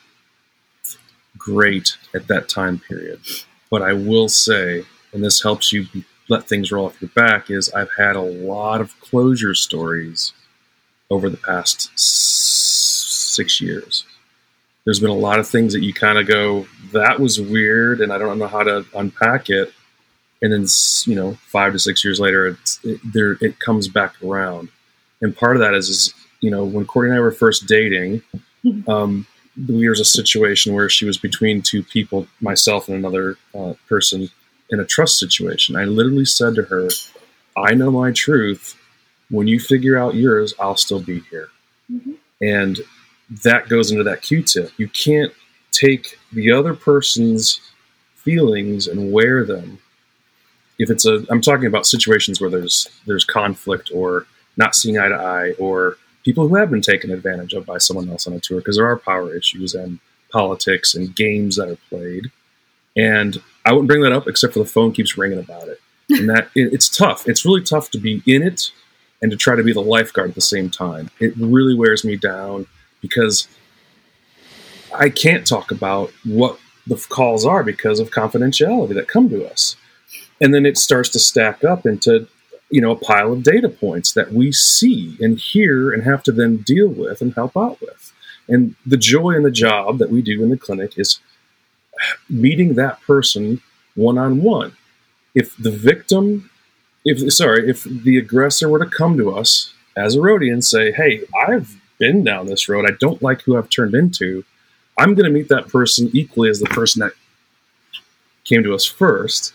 great at that time period. But I will say, and this helps you let things roll off your back, is I've had a lot of closure stories over the past s- six years. There's been a lot of things that you kind of go, that was weird, and I don't know how to unpack it. And then, you know, five to six years later, it's, it, there it comes back around. And part of that is, is you know, when Courtney and I were first dating, um, there was a situation where she was between two people, myself and another uh, person, in a trust situation. I literally said to her, I know my truth. When you figure out yours, I'll still be here. Mhm. And that goes into that Q tip. You can't take the other person's feelings and wear them. If it's a, I'm talking about situations where there's there's conflict or not seeing eye to eye, or people who have been taken advantage of by someone else on a tour, because there are power issues and politics and games that are played. And I wouldn't bring that up except for the phone keeps ringing about it. And that it, it's tough. It's really tough to be in it and to try to be the lifeguard at the same time. It really wears me down because I can't talk about what the calls are because of confidentiality that come to us. And then it starts to stack up into you know a pile of data points that we see and hear and have to then deal with and help out with. And the joy in the job that we do in the clinic is meeting that person one on one. If the victim, if sorry, if the aggressor were to come to us as a roadie and say, "Hey, I've been down this road. I don't like who I've turned into," I'm going to meet that person equally as the person that came to us first.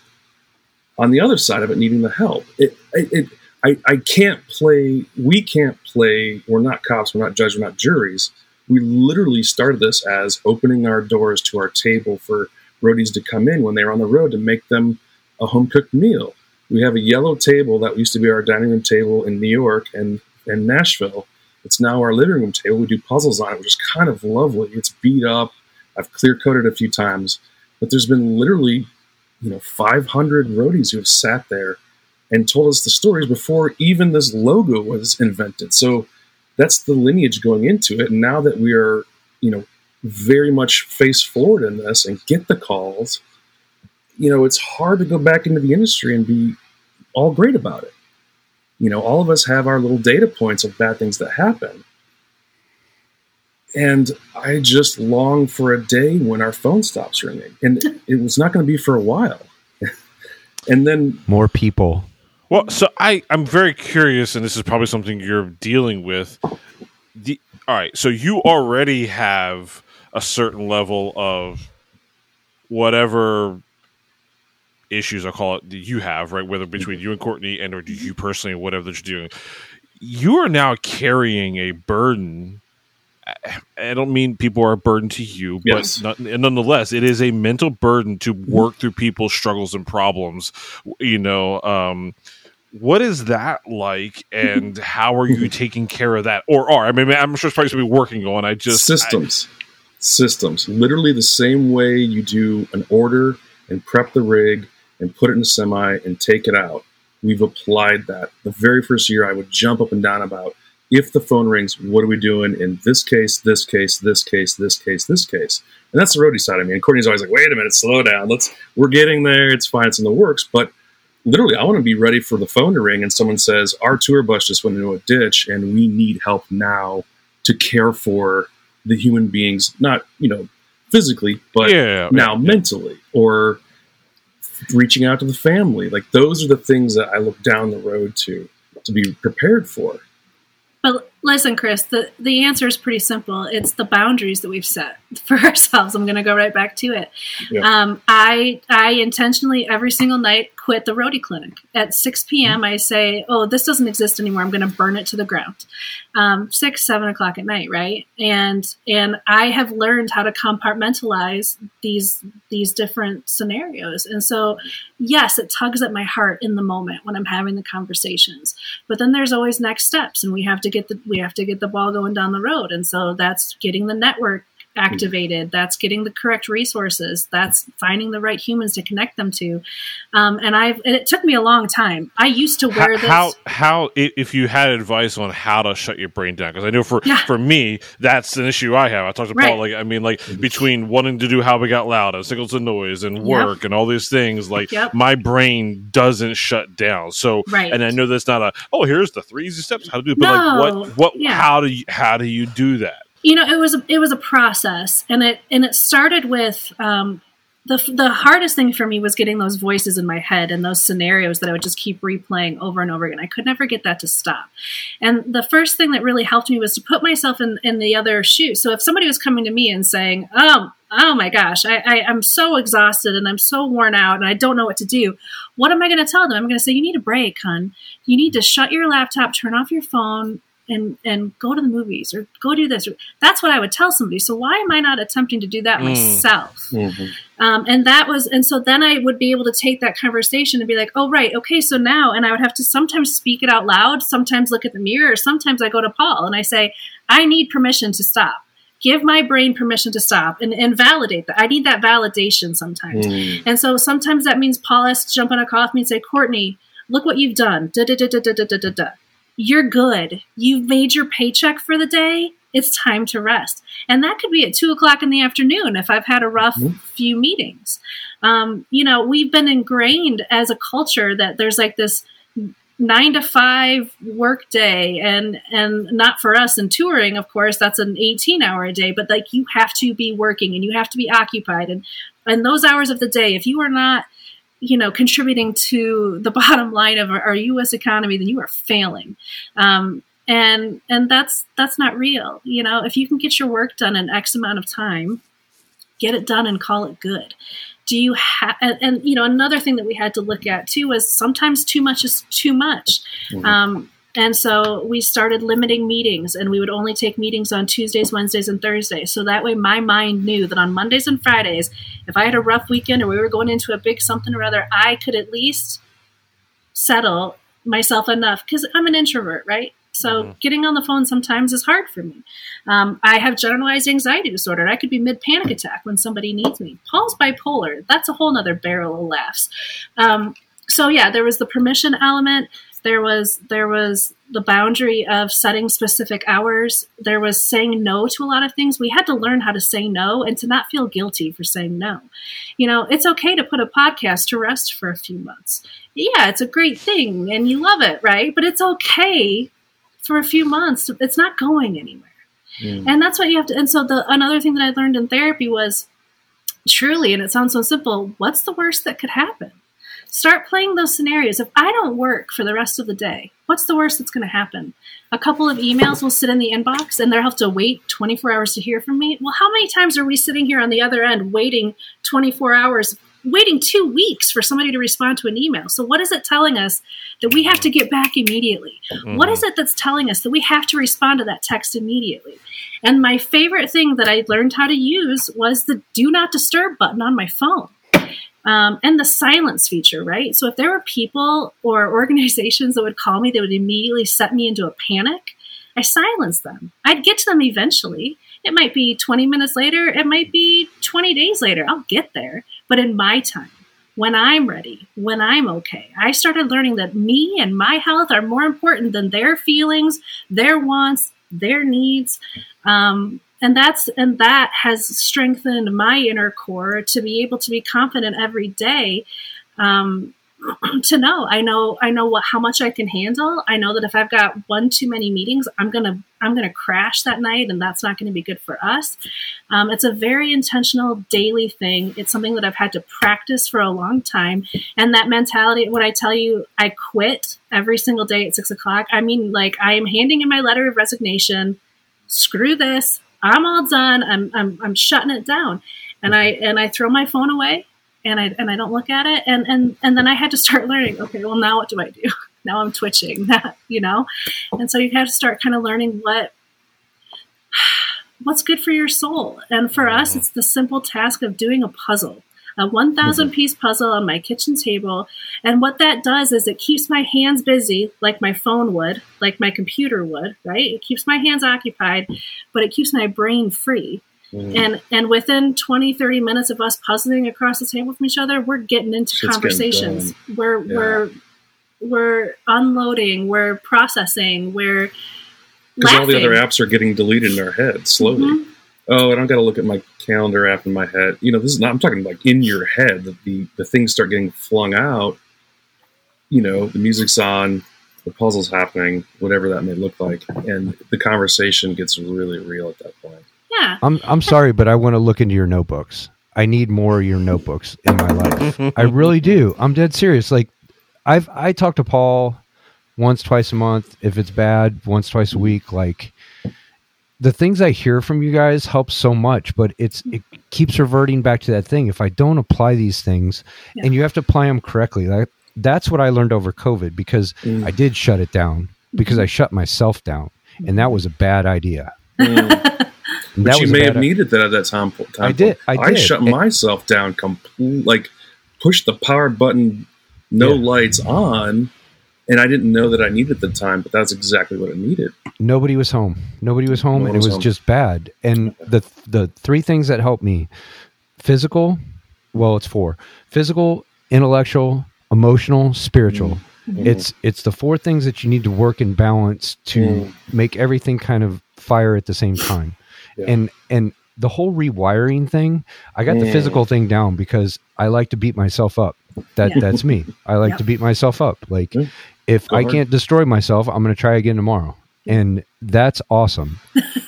On the other side of it, needing the help, it, it, it I, I can't play. We can't play. We're not cops. We're not judges. We're not juries. We literally started this as opening our doors to our table for roadies to come in when they were on the road to make them a home cooked meal. We have a yellow table that used to be our dining room table in New York and, and Nashville. It's now our living room table. We do puzzles on it, which is kind of lovely. It's beat up. I've clear coated a few times, but there's been literally, you know, 500 roadies who have sat there and told us the stories before even this logo was invented. So that's the lineage going into it. And now that we are, you know, very much face forward in this and get the calls, you know, it's hard to go back into the industry and be all great about it. You know, all of us have our little data points of bad things that happen. And I just long for a day when our phone stops ringing. And it was not going to be for a while. and then More people. Well, so I I'm very curious, and this is probably something you're dealing with. The all right, so you already have a certain level of whatever issues I call it that you have, right? Whether between you and Courtney and or you personally, whatever that you're doing, you are now carrying a burden. I- I don't mean people are a burden to you, Yes. but not, nonetheless, it is a mental burden to work through people's struggles and problems. You know, um, what is that like, and how are you taking care of that? Or are I mean, I'm sure it's probably something we're working on. I just systems systems literally the same way you do an order and prep the rig and put it in a semi and take it out we've applied that the very first year i would jump up and down about if the phone rings what are we doing in this case this case this case this case this case and that's the roadie side of me and courtney's always like wait a minute slow down let's we're getting there it's fine it's in the works but literally i want to be ready for the phone to ring and someone says our tour bus just went into a ditch and we need help now to care for the human beings, not you know physically, but Yeah, now yeah. mentally, or reaching out to the family. Like those are the things that I look down the road to to be prepared for. But listen, Chris, the, the answer is pretty simple. It's the boundaries that we've set for ourselves. I'm going to go right back to it. Yeah. Um, I I intentionally every single night quit the roadie clinic at 6 p.m. I say, "Oh, this doesn't exist anymore. I'm going to burn it to the ground." Um, six, seven o'clock at night, right? And and I have learned how to compartmentalize these these different scenarios. And so, yes, it tugs at my heart in the moment when I'm having the conversations but then there's always next steps and we have to get the we have to get the ball going down the road. And so that's getting the network activated that's getting the correct resources that's finding the right humans to connect them to um, and i've and it took me a long time i used to wear how, this how how if you had advice on how to shut your brain down because I know for Yeah. for me that's an issue I have. I talked to Right. Paul like I mean like between wanting to do how we got loud and signals and noise and work and all these things like Yep. my brain doesn't shut down. So Right. and I know that's not a oh here's the three easy steps how to do it, but No. like what what Yeah. how do you how do you do that? You know it was a, it was a process and it and it started with um, the the hardest thing for me was getting those voices in my head and those scenarios that I would just keep replaying over and over again. I could never get that to stop. And the first thing that really helped me was to put myself in, in the other shoe. So if somebody was coming to me and saying, "Oh, oh my gosh, I, I, I'm so exhausted and I'm so worn out and I don't know what to do," what am I going to tell them? I'm going to say, "You need a break, hun. You need to shut your laptop, turn off your phone." and and go to the movies or go do this. Or, that's what I would tell somebody. So why am I not attempting to do that mm. myself? Mm-hmm. Um, and that was, and so then I would be able to take that conversation and be like, oh right, okay, so now, and I would have to sometimes speak it out loud, sometimes look at the mirror, sometimes I go to Paul and I say, I need permission to stop. Give my brain permission to stop and, and validate that. I need that validation sometimes. Mm. And so sometimes that means Paul has to jump on a call with me and say, Courtney, look what you've done. Da da da da da da da da. You're good. You've made your paycheck for the day. it's time to rest. And that could be at two o'clock in the afternoon if I've had a rough few meetings. Um, you know, we've been ingrained as a culture that there's like this nine to five work day and and not for us in touring of course that's an 18 hour a day but like you have to be working and you have to be occupied and and those hours of the day if you are not you know contributing to the bottom line of our, our us economy then you are failing. Um, and and that's that's not real. You know if you can get your work done in x amount of time get it done and call it good. Do you have and, and, you know another thing that we had to look at too was sometimes too much is too much. Um, and so we started limiting meetings and we would only take meetings on tuesdays wednesdays and thursdays so that way my mind knew that on mondays and fridays if i had a rough weekend or we were going into a big something or other i could at least settle myself enough because i'm an introvert right so getting on the phone sometimes is hard for me. Um, I have generalized anxiety disorder. I could be mid panic attack when somebody needs me. Paul's bipolar. That's a whole nother barrel of laughs. Um, so yeah, there was the permission element. There was there was the boundary of setting specific hours. There was saying no to a lot of things. We had to learn how to say no and to not feel guilty for saying no. You know, it's okay to put a podcast to rest for a few months. Yeah, it's a great thing and you love it, right? But it's okay for a few months. It's not going anywhere. Hmm. And that's what you have to. And so the another thing that I learned in therapy was truly, and it sounds so simple. What's the worst that could happen? Start playing those scenarios. If I don't work for the rest of the day, what's the worst that's going to happen? A couple of emails will sit in the inbox and they'll have to wait 24 hours to hear from me. Well, how many times are we sitting here on the other end waiting 24 hours, waiting two weeks for somebody to respond to an email? So, what is it telling us that we have to get back immediately? What is mm-hmm. it that's telling us that we have to respond to that text immediately? And my favorite thing that I learned how to use was the do not disturb button on my phone. Um, and the silence feature, right? So if there were people or organizations that would call me they would immediately set me into a panic, I silenced them. I'd get to them eventually. It might be 20 minutes later, it might be 20 days later. I'll get there, but in my time, when I'm ready, when I'm okay. I started learning that me and my health are more important than their feelings, their wants, their needs. Um, and that's and that has strengthened my inner core to be able to be confident every day um, to know. I know i know what how much i can handle. I know that if i've got one too many meetings i'm gonna i'm gonna crash that night and that's not to be good for us. Um, it's a very intentional daily thing. It's something that i've had to practice for a long time. And that mentality when i tell you i quit every single day at six o'clock i mean like i am handing in my letter of resignation. Screw this i'm all done. I'm i'm, I'm shutting it down. And i and i throw my phone away and I and I don't look at it. And and and then I had to start learning okay well now what do I do? Now I'm twitching you know? And so you have to start kind of learning what what's good for your soul. And for us mm-hmm. it's the simple task of doing a puzzle a 1000 piece puzzle on my kitchen table and what that does is it keeps my hands busy like my phone would like my computer would right? It keeps my hands occupied but it keeps my brain free. And and within 20 30 minutes of us puzzling across the table from each other we're getting into getting conversations. we're Yeah. we're we're unloading we're processing we're Because all the other apps are getting deleted in our head slowly. Mhm. Oh, and I've got to look at my calendar app in my head. You know, this is not. I'm talking like in your head. The the, the things start getting flung out. You know, the music's on, the puzzle's happening, whatever that may look like, and the conversation gets really real at that point. yeah I'm I'm sorry, but I want to look into your notebooks. I need more of your notebooks in my life. I really do. I'm dead serious. Like I've I talk to Paul once twice a month. If it's bad, once twice a week. Like the things I hear from you guys help so much, but it's it keeps reverting back to that thing. If I don't apply these things, Yeah. and you have to apply them correctly, like that's what I learned over COVID because Mm. I did shut it down because I shut myself down, and that was a bad idea. And But that you may have i- needed that at that time. time I did, I I, shut And- myself down complete. Like push the power button, no Yeah. lights on, and I didn't know that I needed the time, but that's exactly what I needed. nobody was home. Nobody was home, No and one it was was home. just bad. And the the three things that helped me: physical, well, it's four: physical, intellectual, emotional, spiritual. It's it's the four things that you need to work in balance to Mm. make everything kind of fire at the same time. Yeah. And and the whole rewiring thing, I got the Mm. physical thing down because I like to beat myself up. That Yeah. that's me. I like Yep. to beat myself up. Like Yeah. If Go I hard. can't destroy myself, I'm going to try again tomorrow. And that's awesome.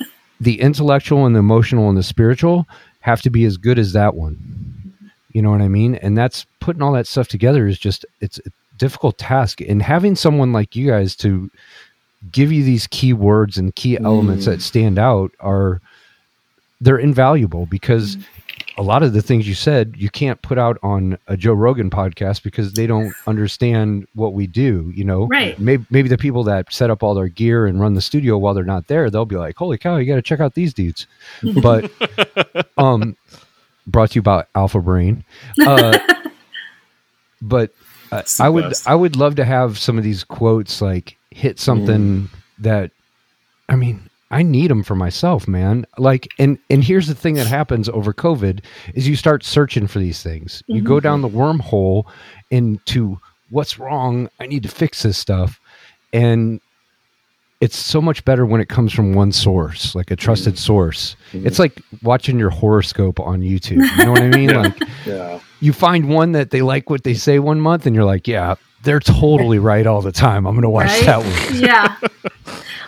the intellectual and the emotional and the spiritual have to be as good as that one. You know what I mean? And that's putting all that stuff together is just it's a difficult task. And having someone like you guys to give you these key words and key elements Mm. that stand out are they're invaluable because a lot of the things you said you can't put out on a Joe Rogan podcast because they don't understand what we do, you know. Right. Maybe maybe the people that set up all their gear and run the studio while they're not there, they'll be like, "Holy cow, you got to check out these dudes." But um brought to you by Alpha Brain. Uh but uh, I would best. I would love to have some of these quotes like hit something that I mean I need them for myself, man. Like, and and here's the thing that happens over COVID is you start searching for these things. You go down mm-hmm. the wormhole into what's wrong. I need to fix this stuff, and it's so much better when it comes from one source, like a trusted mm-hmm. source. Mm-hmm. It's like watching your horoscope on YouTube. You know what I mean? Like, Yeah. you find one that they like what they say one month, and you're like, yeah, they're totally right all the time. I'm going to watch Right? that one. yeah.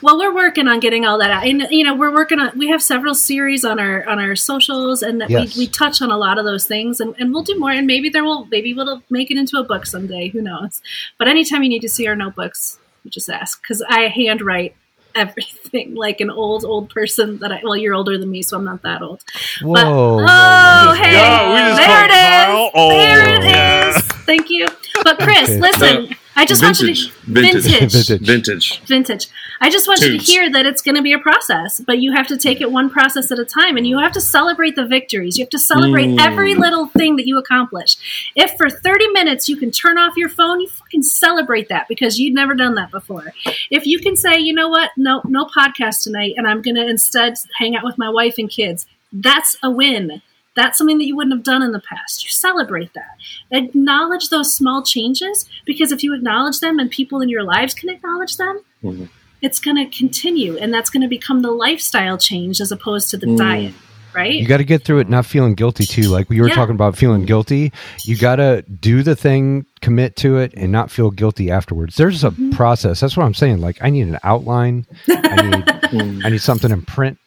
Well, we're working on getting all that out, and you know, we're working on. We have several series on our on our socials, and that Yes. we, we touch on a lot of those things, and, and we'll do more. And maybe there will, maybe we'll make it into a book someday. Who knows? But anytime you need to see our notebooks, you just ask because I handwrite everything like an old old person that I. Well, you're older than me, so I'm not that old. Whoa. But, oh, whoa. hey, Yeah, we just there it is. There it is. Thank you. But Chris, Okay. listen, I just want you vintage. to Vintage. vintage Vintage. Vintage. vintage. I just want you to hear that it's going to be a process, but you have to take it one process at a time and you have to celebrate the victories. You have to celebrate Mm. every little thing that you accomplish. If for 30 minutes you can turn off your phone, you fucking celebrate that because you've never done that before. If you can say, you know what, no, no podcast tonight, and I'm going to instead hang out with my wife and kids, that's a win. That's something that you wouldn't have done in the past. You celebrate that. Acknowledge those small changes because if you acknowledge them and people in your lives can acknowledge them, Mhm. it's going to continue and that's going to become the lifestyle change as opposed to the Mm. diet, right? You got to get through it not feeling guilty too. Like we were Yeah. talking about feeling guilty. You got to do the thing, commit to it, and not feel guilty afterwards. There's a Mm-hmm. process. That's what I'm saying. Like I need an outline. I need. I need something in print.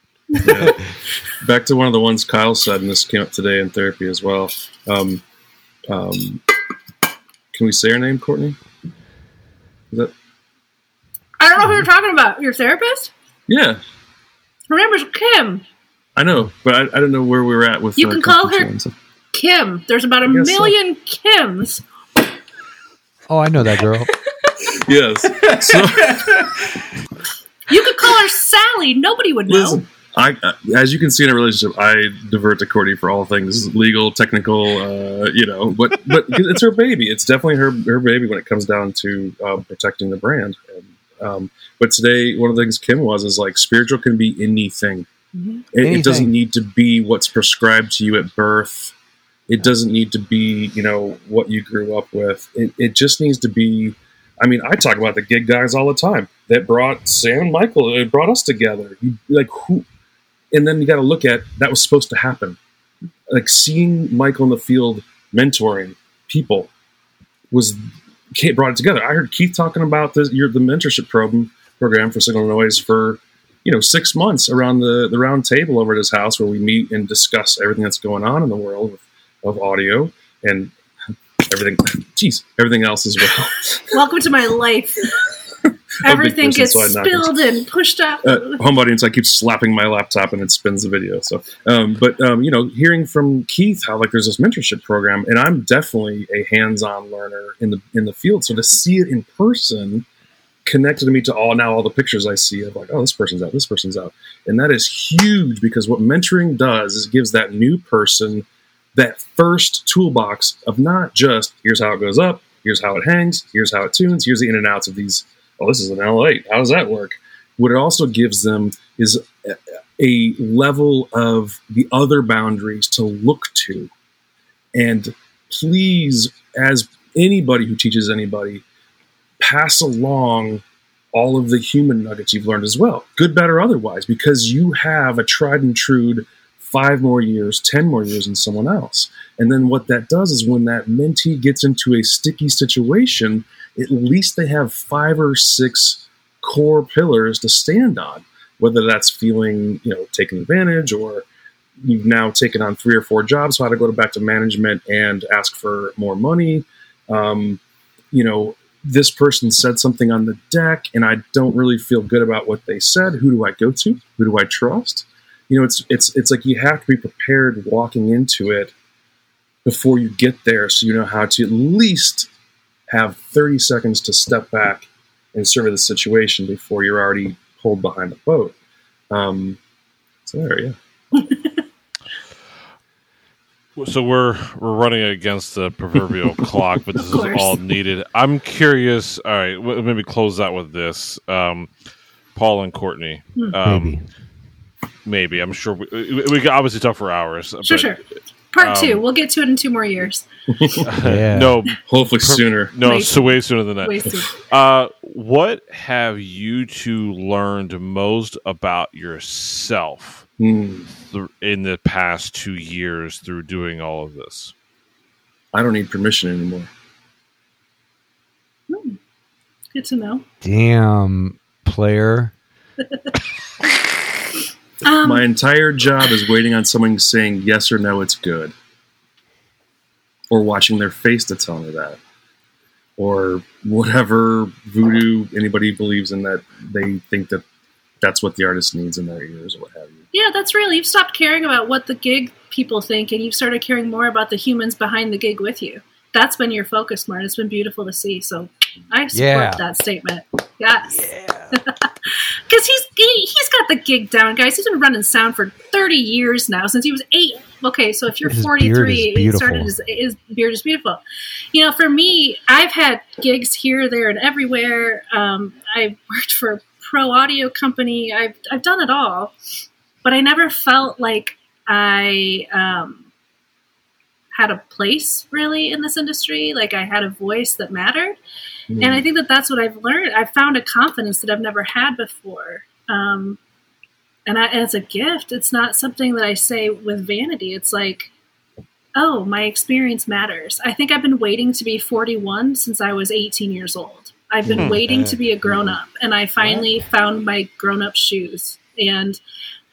Back to one of the ones Kyle said, and this came up today in therapy as well. Um, um, can we say her name, Courtney? Is that, I don't know who you're talking about. Your therapist? yeah, Her name is Kim. I know, but I, I don't know where we were at with. You uh, can call her- zones. Kim. There's about a I guess so. million Kims. Oh, I know that girl. Yes. So, You could call her Sally. Nobody would know. listen, I, uh, as you can see in a relationship, I divert to Courtney for all things legal, technical, uh, you know. But but it's her baby. It's definitely her her baby when it comes down to um, protecting the brand. And, um, but today, one of the things Kim was is like spiritual can be anything. Mhm. It, it doesn't need to be what's prescribed to you at birth. It doesn't need to be you know what you grew up with. It, it just needs to be. I mean, I talk about the gig guys all the time that brought Sam and Michael. It brought us together. You, like who? And then you got to look at that was supposed to happen. Like seeing Michael in the field mentoring people was brought it together. I heard Keith talking about this. Your the mentorship program program for Signal Noise for you know six months around the the round table over at his house where we meet and discuss everything that's going on in the world of, of audio and everything. Jeez, everything else as well. Welcome to my life. Everything gets so spilled and pushed up. uh, home audience, I keep slapping my laptop and it spins the video. So, um, but um, you know, hearing from Keith how like there's this mentorship program, and I'm definitely a hands-on learner in the in the field. So to see it in person connected to me to all now all the pictures I see of like, oh, this person's out, this person's out, and that is huge because what mentoring does is gives that new person that first toolbox of not just here's how it goes up, here's how it hangs, here's how it tunes, here's the in and outs of these. Oh, this is an L8. How does that work? What it also gives them is a, level of the other boundaries to look to. And please, as anybody who teaches anybody, pass along all of the human nuggets you've learned as well, good, bad, or otherwise, because you have a tried and true five more years, 10 more years than someone else. And then what that does is when that mentee gets into a sticky situation, at least they have five or six core pillars to stand on, whether that's feeling, you know, taken advantage or you've now taken on three or four jobs, so how to go back to management and ask for more money. Um, you know, this person said something on the deck and I don't really feel good about what they said. Who do I go to? Who do I trust? You know, it's it's it's like you have to be prepared walking into it before you get there so you know how to at least have 30 seconds to step back and survey the situation before you're already pulled behind the boat. Um, so there, yeah. So we're we're running against the proverbial clock, but this is all needed. I'm curious. All right, w- maybe close out with this. Um, Paul and Courtney. Hmm. Um, Maybe. maybe. I'm sure we, we, we could obviously talk for hours. Sure, but, sure. Part um, two. We'll get to it in two more years. Yeah. No, Hopefully sooner. no, Way so way sooner than that. Way soon. Uh, what have you two learned most about yourself Hmm. th- in the past two years through doing all of this? I don't need permission anymore. Hmm. Good to know. Damn, player. Um, My entire job is waiting on someone saying yes or no, it's good. Or watching their face to tell me that. Or whatever voodoo anybody believes in that they think that that's what the artist needs in their ears or what have you. yeah, that's real. You've stopped caring about what the gig people think, and you've started caring more about the humans behind the gig with you. That's been your focus, Martin. It's been beautiful to see. So I support Yeah. that statement. Yes. Because he's he, he's got the gig down, guys. He's been running sound for thirty years now, since he was eight. Okay, so if you're His forty beard is he beautiful. started his, his beard is beautiful. You know, for me, I've had gigs here, there, and everywhere. Um, I worked for a pro audio company. I've I've done it all, but I never felt like I um, had a place really in this industry. Like I had a voice that mattered. And I think that that's what I've learned. I've found a confidence that I've never had before. Um, and, I, and a gift. It's not something that I say with vanity. It's like, oh, my experience matters. I think I've been waiting to be 41 since I was 18 years old. I've been Hmm. waiting to be a grown up, and I finally found my grown up shoes. And,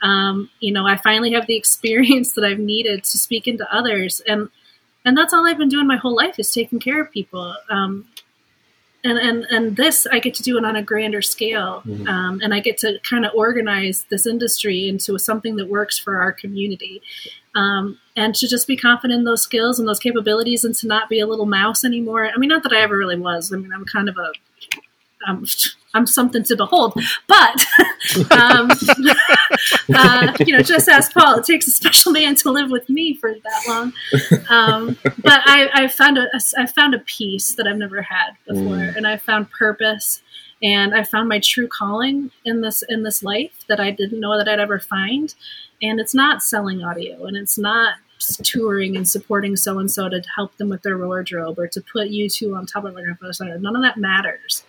um, you know, I finally have the experience that I've needed to speak into others. And, and that's all I've been doing my whole life is taking care of people. Um, and and and this I get to do it on a grander scale, Mhm. um, and I get to kind of organize this industry into something that works for our community, um, and to just be confident in those skills and those capabilities, and to not be a little mouse anymore. I mean, not that I ever really was. I mean, I'm kind of a um, I'm something to behold, but um, uh, you know, just ask Paul. It takes a special man to live with me for that long. Um, but I, I found a, I found a peace that I've never had before, Mm. and I found purpose, and I found my true calling in this in this life that I didn't know that I'd ever find. And it's not selling audio, and it's not touring and supporting so and so to help them with their wardrobe or to put you two on top of photo center. None of that matters.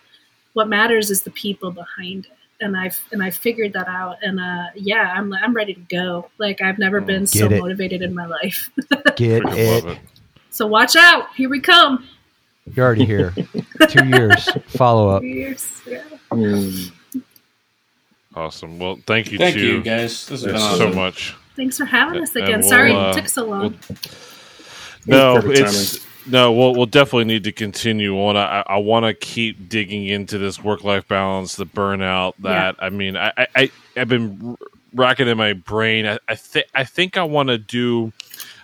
What matters is the people behind it. And I've and I figured that out, and uh, yeah, I'm I'm ready to go. Like I've never been so it. motivated in my life. Get it. it. So watch out. Here we come. You're already here. Two years. Follow up. Years. Yeah. Mm. Awesome. Well, thank you, Thank two, you, guys. This has been Yes, so much. Thanks for having us again. we'll, Sorry uh, it took so long. No, Perfect it's no. We'll we'll definitely need to continue on. I I want to keep digging into this work life balance, the burnout. That I mean, I I I've been racking in my brain. I I think I think I want to do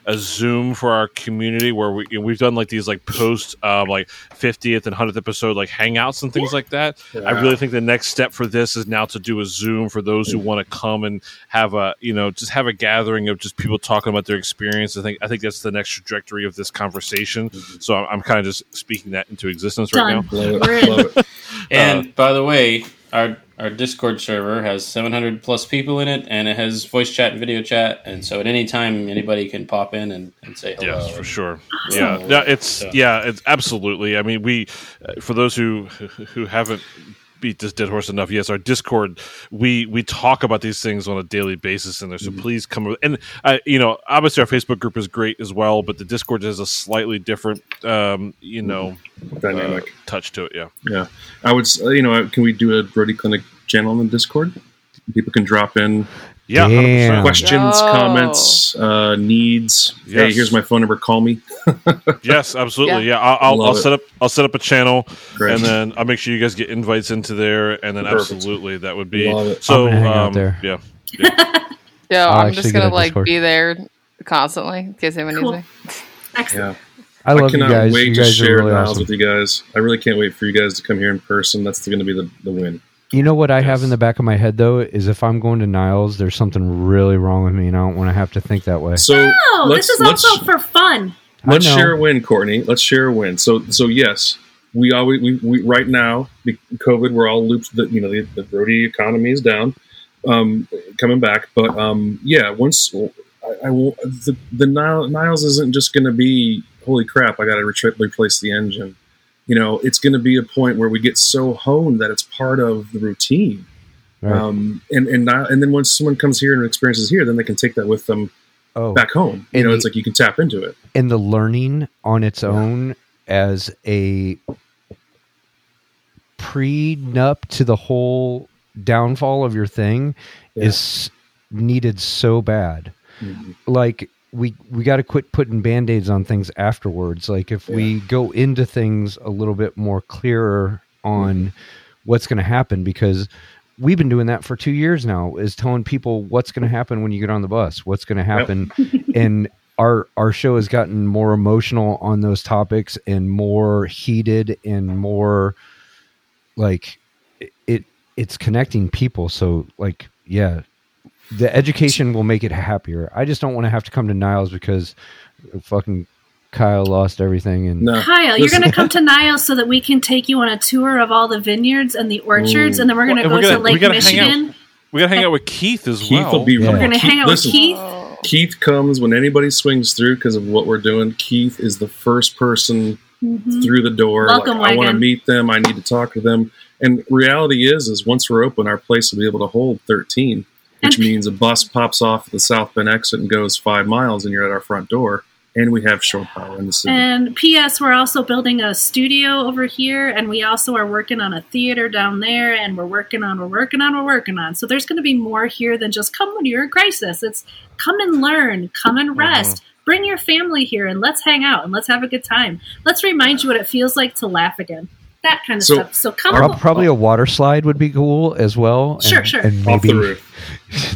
a Zoom for our community where we we've done like these like post um, like 50th and 100th episode like hangouts and things like that. I really think the next step for this is now to do a Zoom for those who mm. want to come and have a you know just have a gathering of just people talking about their experience. I think I think that's the next trajectory of this conversation. Mm-hmm. So I'm, I'm kind of just speaking that into existence right Done. now. Love it. Love it. And uh, by the way, our our Discord server has 700 plus people in it, and it has voice chat and video chat, and so at any time anybody can pop in and, and say hello. Yes, for sure. Yeah, yeah, it's So- yeah, it's absolutely. I mean, we uh, for those who who haven't beat this dead horse enough. Yes, our Discord we we talk about these things on a daily basis in there. So please come and uh, you know obviously our Facebook group is great as well, but the Discord has a slightly different um, you know Dynamic. uh, touch to it. Yeah. Yeah, I would. You know, can we do a Roadie Clinic channel on the Discord? People can drop in Yeah, Damn. questions, Yo. comments, uh, needs. Hey, here's my phone number. Call me. Yes, absolutely. Yeah. Yeah, I'll, I'll, I'll set up. I'll set up a channel, Great. and then I'll make sure you guys get invites into there, and then Perfect. absolutely that would be so. I'm gonna hang out um, there. Yeah, Yeah, I'll I'm just gonna like Discord. be there constantly in case anyone Cool. needs me. Excellent. Yeah, I love you cannot guys. wait You to guys are share really Niles awesome. with you guys. I really can't wait for you guys to come here in person. That's going to be the, the win. You know what I have in the back of my head though is if I'm going to Niles, there's something really wrong with me, and I don't want to have to think that way. So No, this is also for fun. Let's share a win, Courtney. Let's share a win. So so yes, we always we, we right now be- COVID. We're all looped. The you know the, the roadie economy is down, um, coming back. But um, yeah, once I, I will the the Nile, Niles isn't just going to be holy crap. I got to retri- replace the engine. You know, it's going to be a point where we get so honed that it's part of the routine. Right. Um, and and now, and then once someone comes here and experiences here, then they can take that with them oh, back home. You And know, the- it's like you can tap into it. and the learning on its own as a prenup to the whole downfall of your thing Yeah. is needed so bad. Mhm. like we we got to quit putting band-aids on things afterwards. Like if we go into things a little bit more clearer on mm-hmm. what's going to happen because we've been doing that for 2 years now is telling people what's going to happen when you get on the bus what's going to happen. And our our show has gotten more emotional on those topics and more heated and more like it it's connecting people. So like yeah the education will make it happier. I just don't want to have to come to Niles because fucking Kyle lost everything and No, Kyle, you're going to come to Niles so that we can take you on a tour of all the vineyards and the orchards, Ooh. and then we're going to Well, go we're to gonna- Lake gotta hang out. Michigan. we gotta hang out with Keith as Keith well. will be. Yeah. We're going to hang out with Keith. Keith comes when anybody swings through because of what we're doing. Keith is the first person Mhm. through the door. Welcome like, I want to meet them. I need to talk to them. And reality is, is once we're open, our place will be able to hold 13, which means a bus pops off at the South Bend exit and goes five miles, and you're at our front door. And we have shore power in the city. And P.S. We're also building a studio over here, and we also are working on a theater down there, and we're working on, we're working on, we're working on. So there's going to be more here than just come when you're in crisis. It's come and learn, come and uh-huh. rest. Bring your family here, and let's hang out and let's have a good time. Let's remind you what it feels like to laugh again. That kind of So- stuff. So come. Prob- probably a water slide would be cool as well. Sure, and, sure. And Off the roof.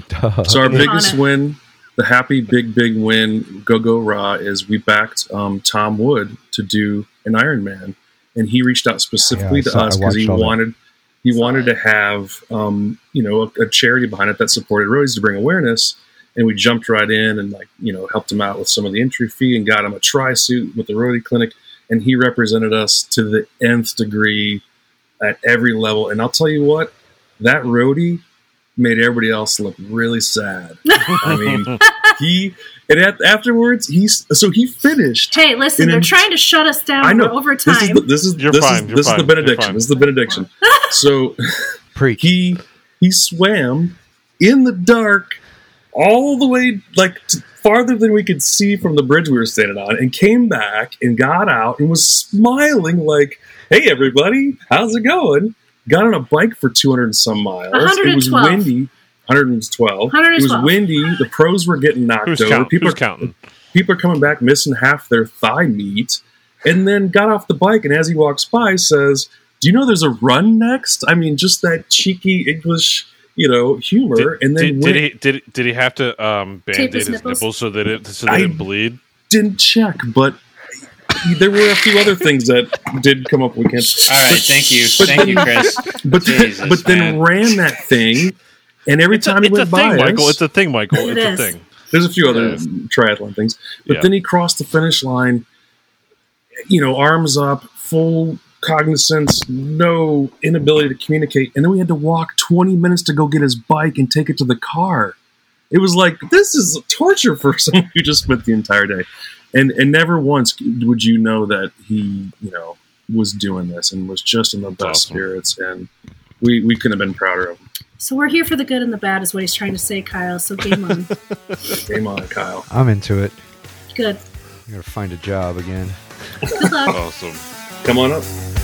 Duh. So our biggest win, the happy big big win, go go raw, is we backed um, Tom Wood to do an Ironman, and he reached out specifically Yeah, to saw- us because he watched all that. wanted he Saw wanted it. to have um, you know a, a charity behind it that supported roadies to bring awareness. And we jumped right in and like you know helped him out with some of the entry fee and got him a tri suit with the roadie clinic, and he represented us to the nth degree at every level. And I'll tell you what, that roadie made everybody else look really sad. I mean, he and at, afterwards he's so he finished. Hey, listen, they're in- trying to shut us down. I know We're over This is time. the, this is You're this fine, is this is the benediction. This is the benediction. so preach. he he swam in the dark all the way like t- farther than we could see from the bridge we were standing on, and came back and got out and was smiling like, "Hey, everybody, how's it going?" Got on a bike for two hundred and some miles. It was windy. 112. It was windy. The pros were getting knocked Who's, over. count, People who's are counting? people are coming back missing half their thigh meat and then got off the bike and as he walks by says do you know there's a run next i mean just that cheeky english you know humor Did, and then did, went, did he did did he have to um, band-aid his his nipples? nipples so that it so that I- it didn't bleed? didn't check but there were a few other things that did come up we can't All right, thank you, but thank you, Chris. but then, Jesus, but then ran that thing and every It's a, time he it's a went by thing, Michael. It's a thing, Michael. It It's is. a thing. There's a few other Yeah. triathlon things, but Yeah. then he crossed the finish line. You know, arms up, full cognizance, no inability to communicate, and then we had to walk 20 minutes to go get his bike and take it to the car. It was like this is torture for someone who just spent the entire day, and and never once would you know that he you know was doing this and was just in the best awesome. spirits, and we we couldn't have been prouder of him. So we're here for the good and the bad, is what he's trying to say, Kyle. So game on. Game on, Kyle. I'm into it. good. I'm gonna find a job again. Awesome. Come on up.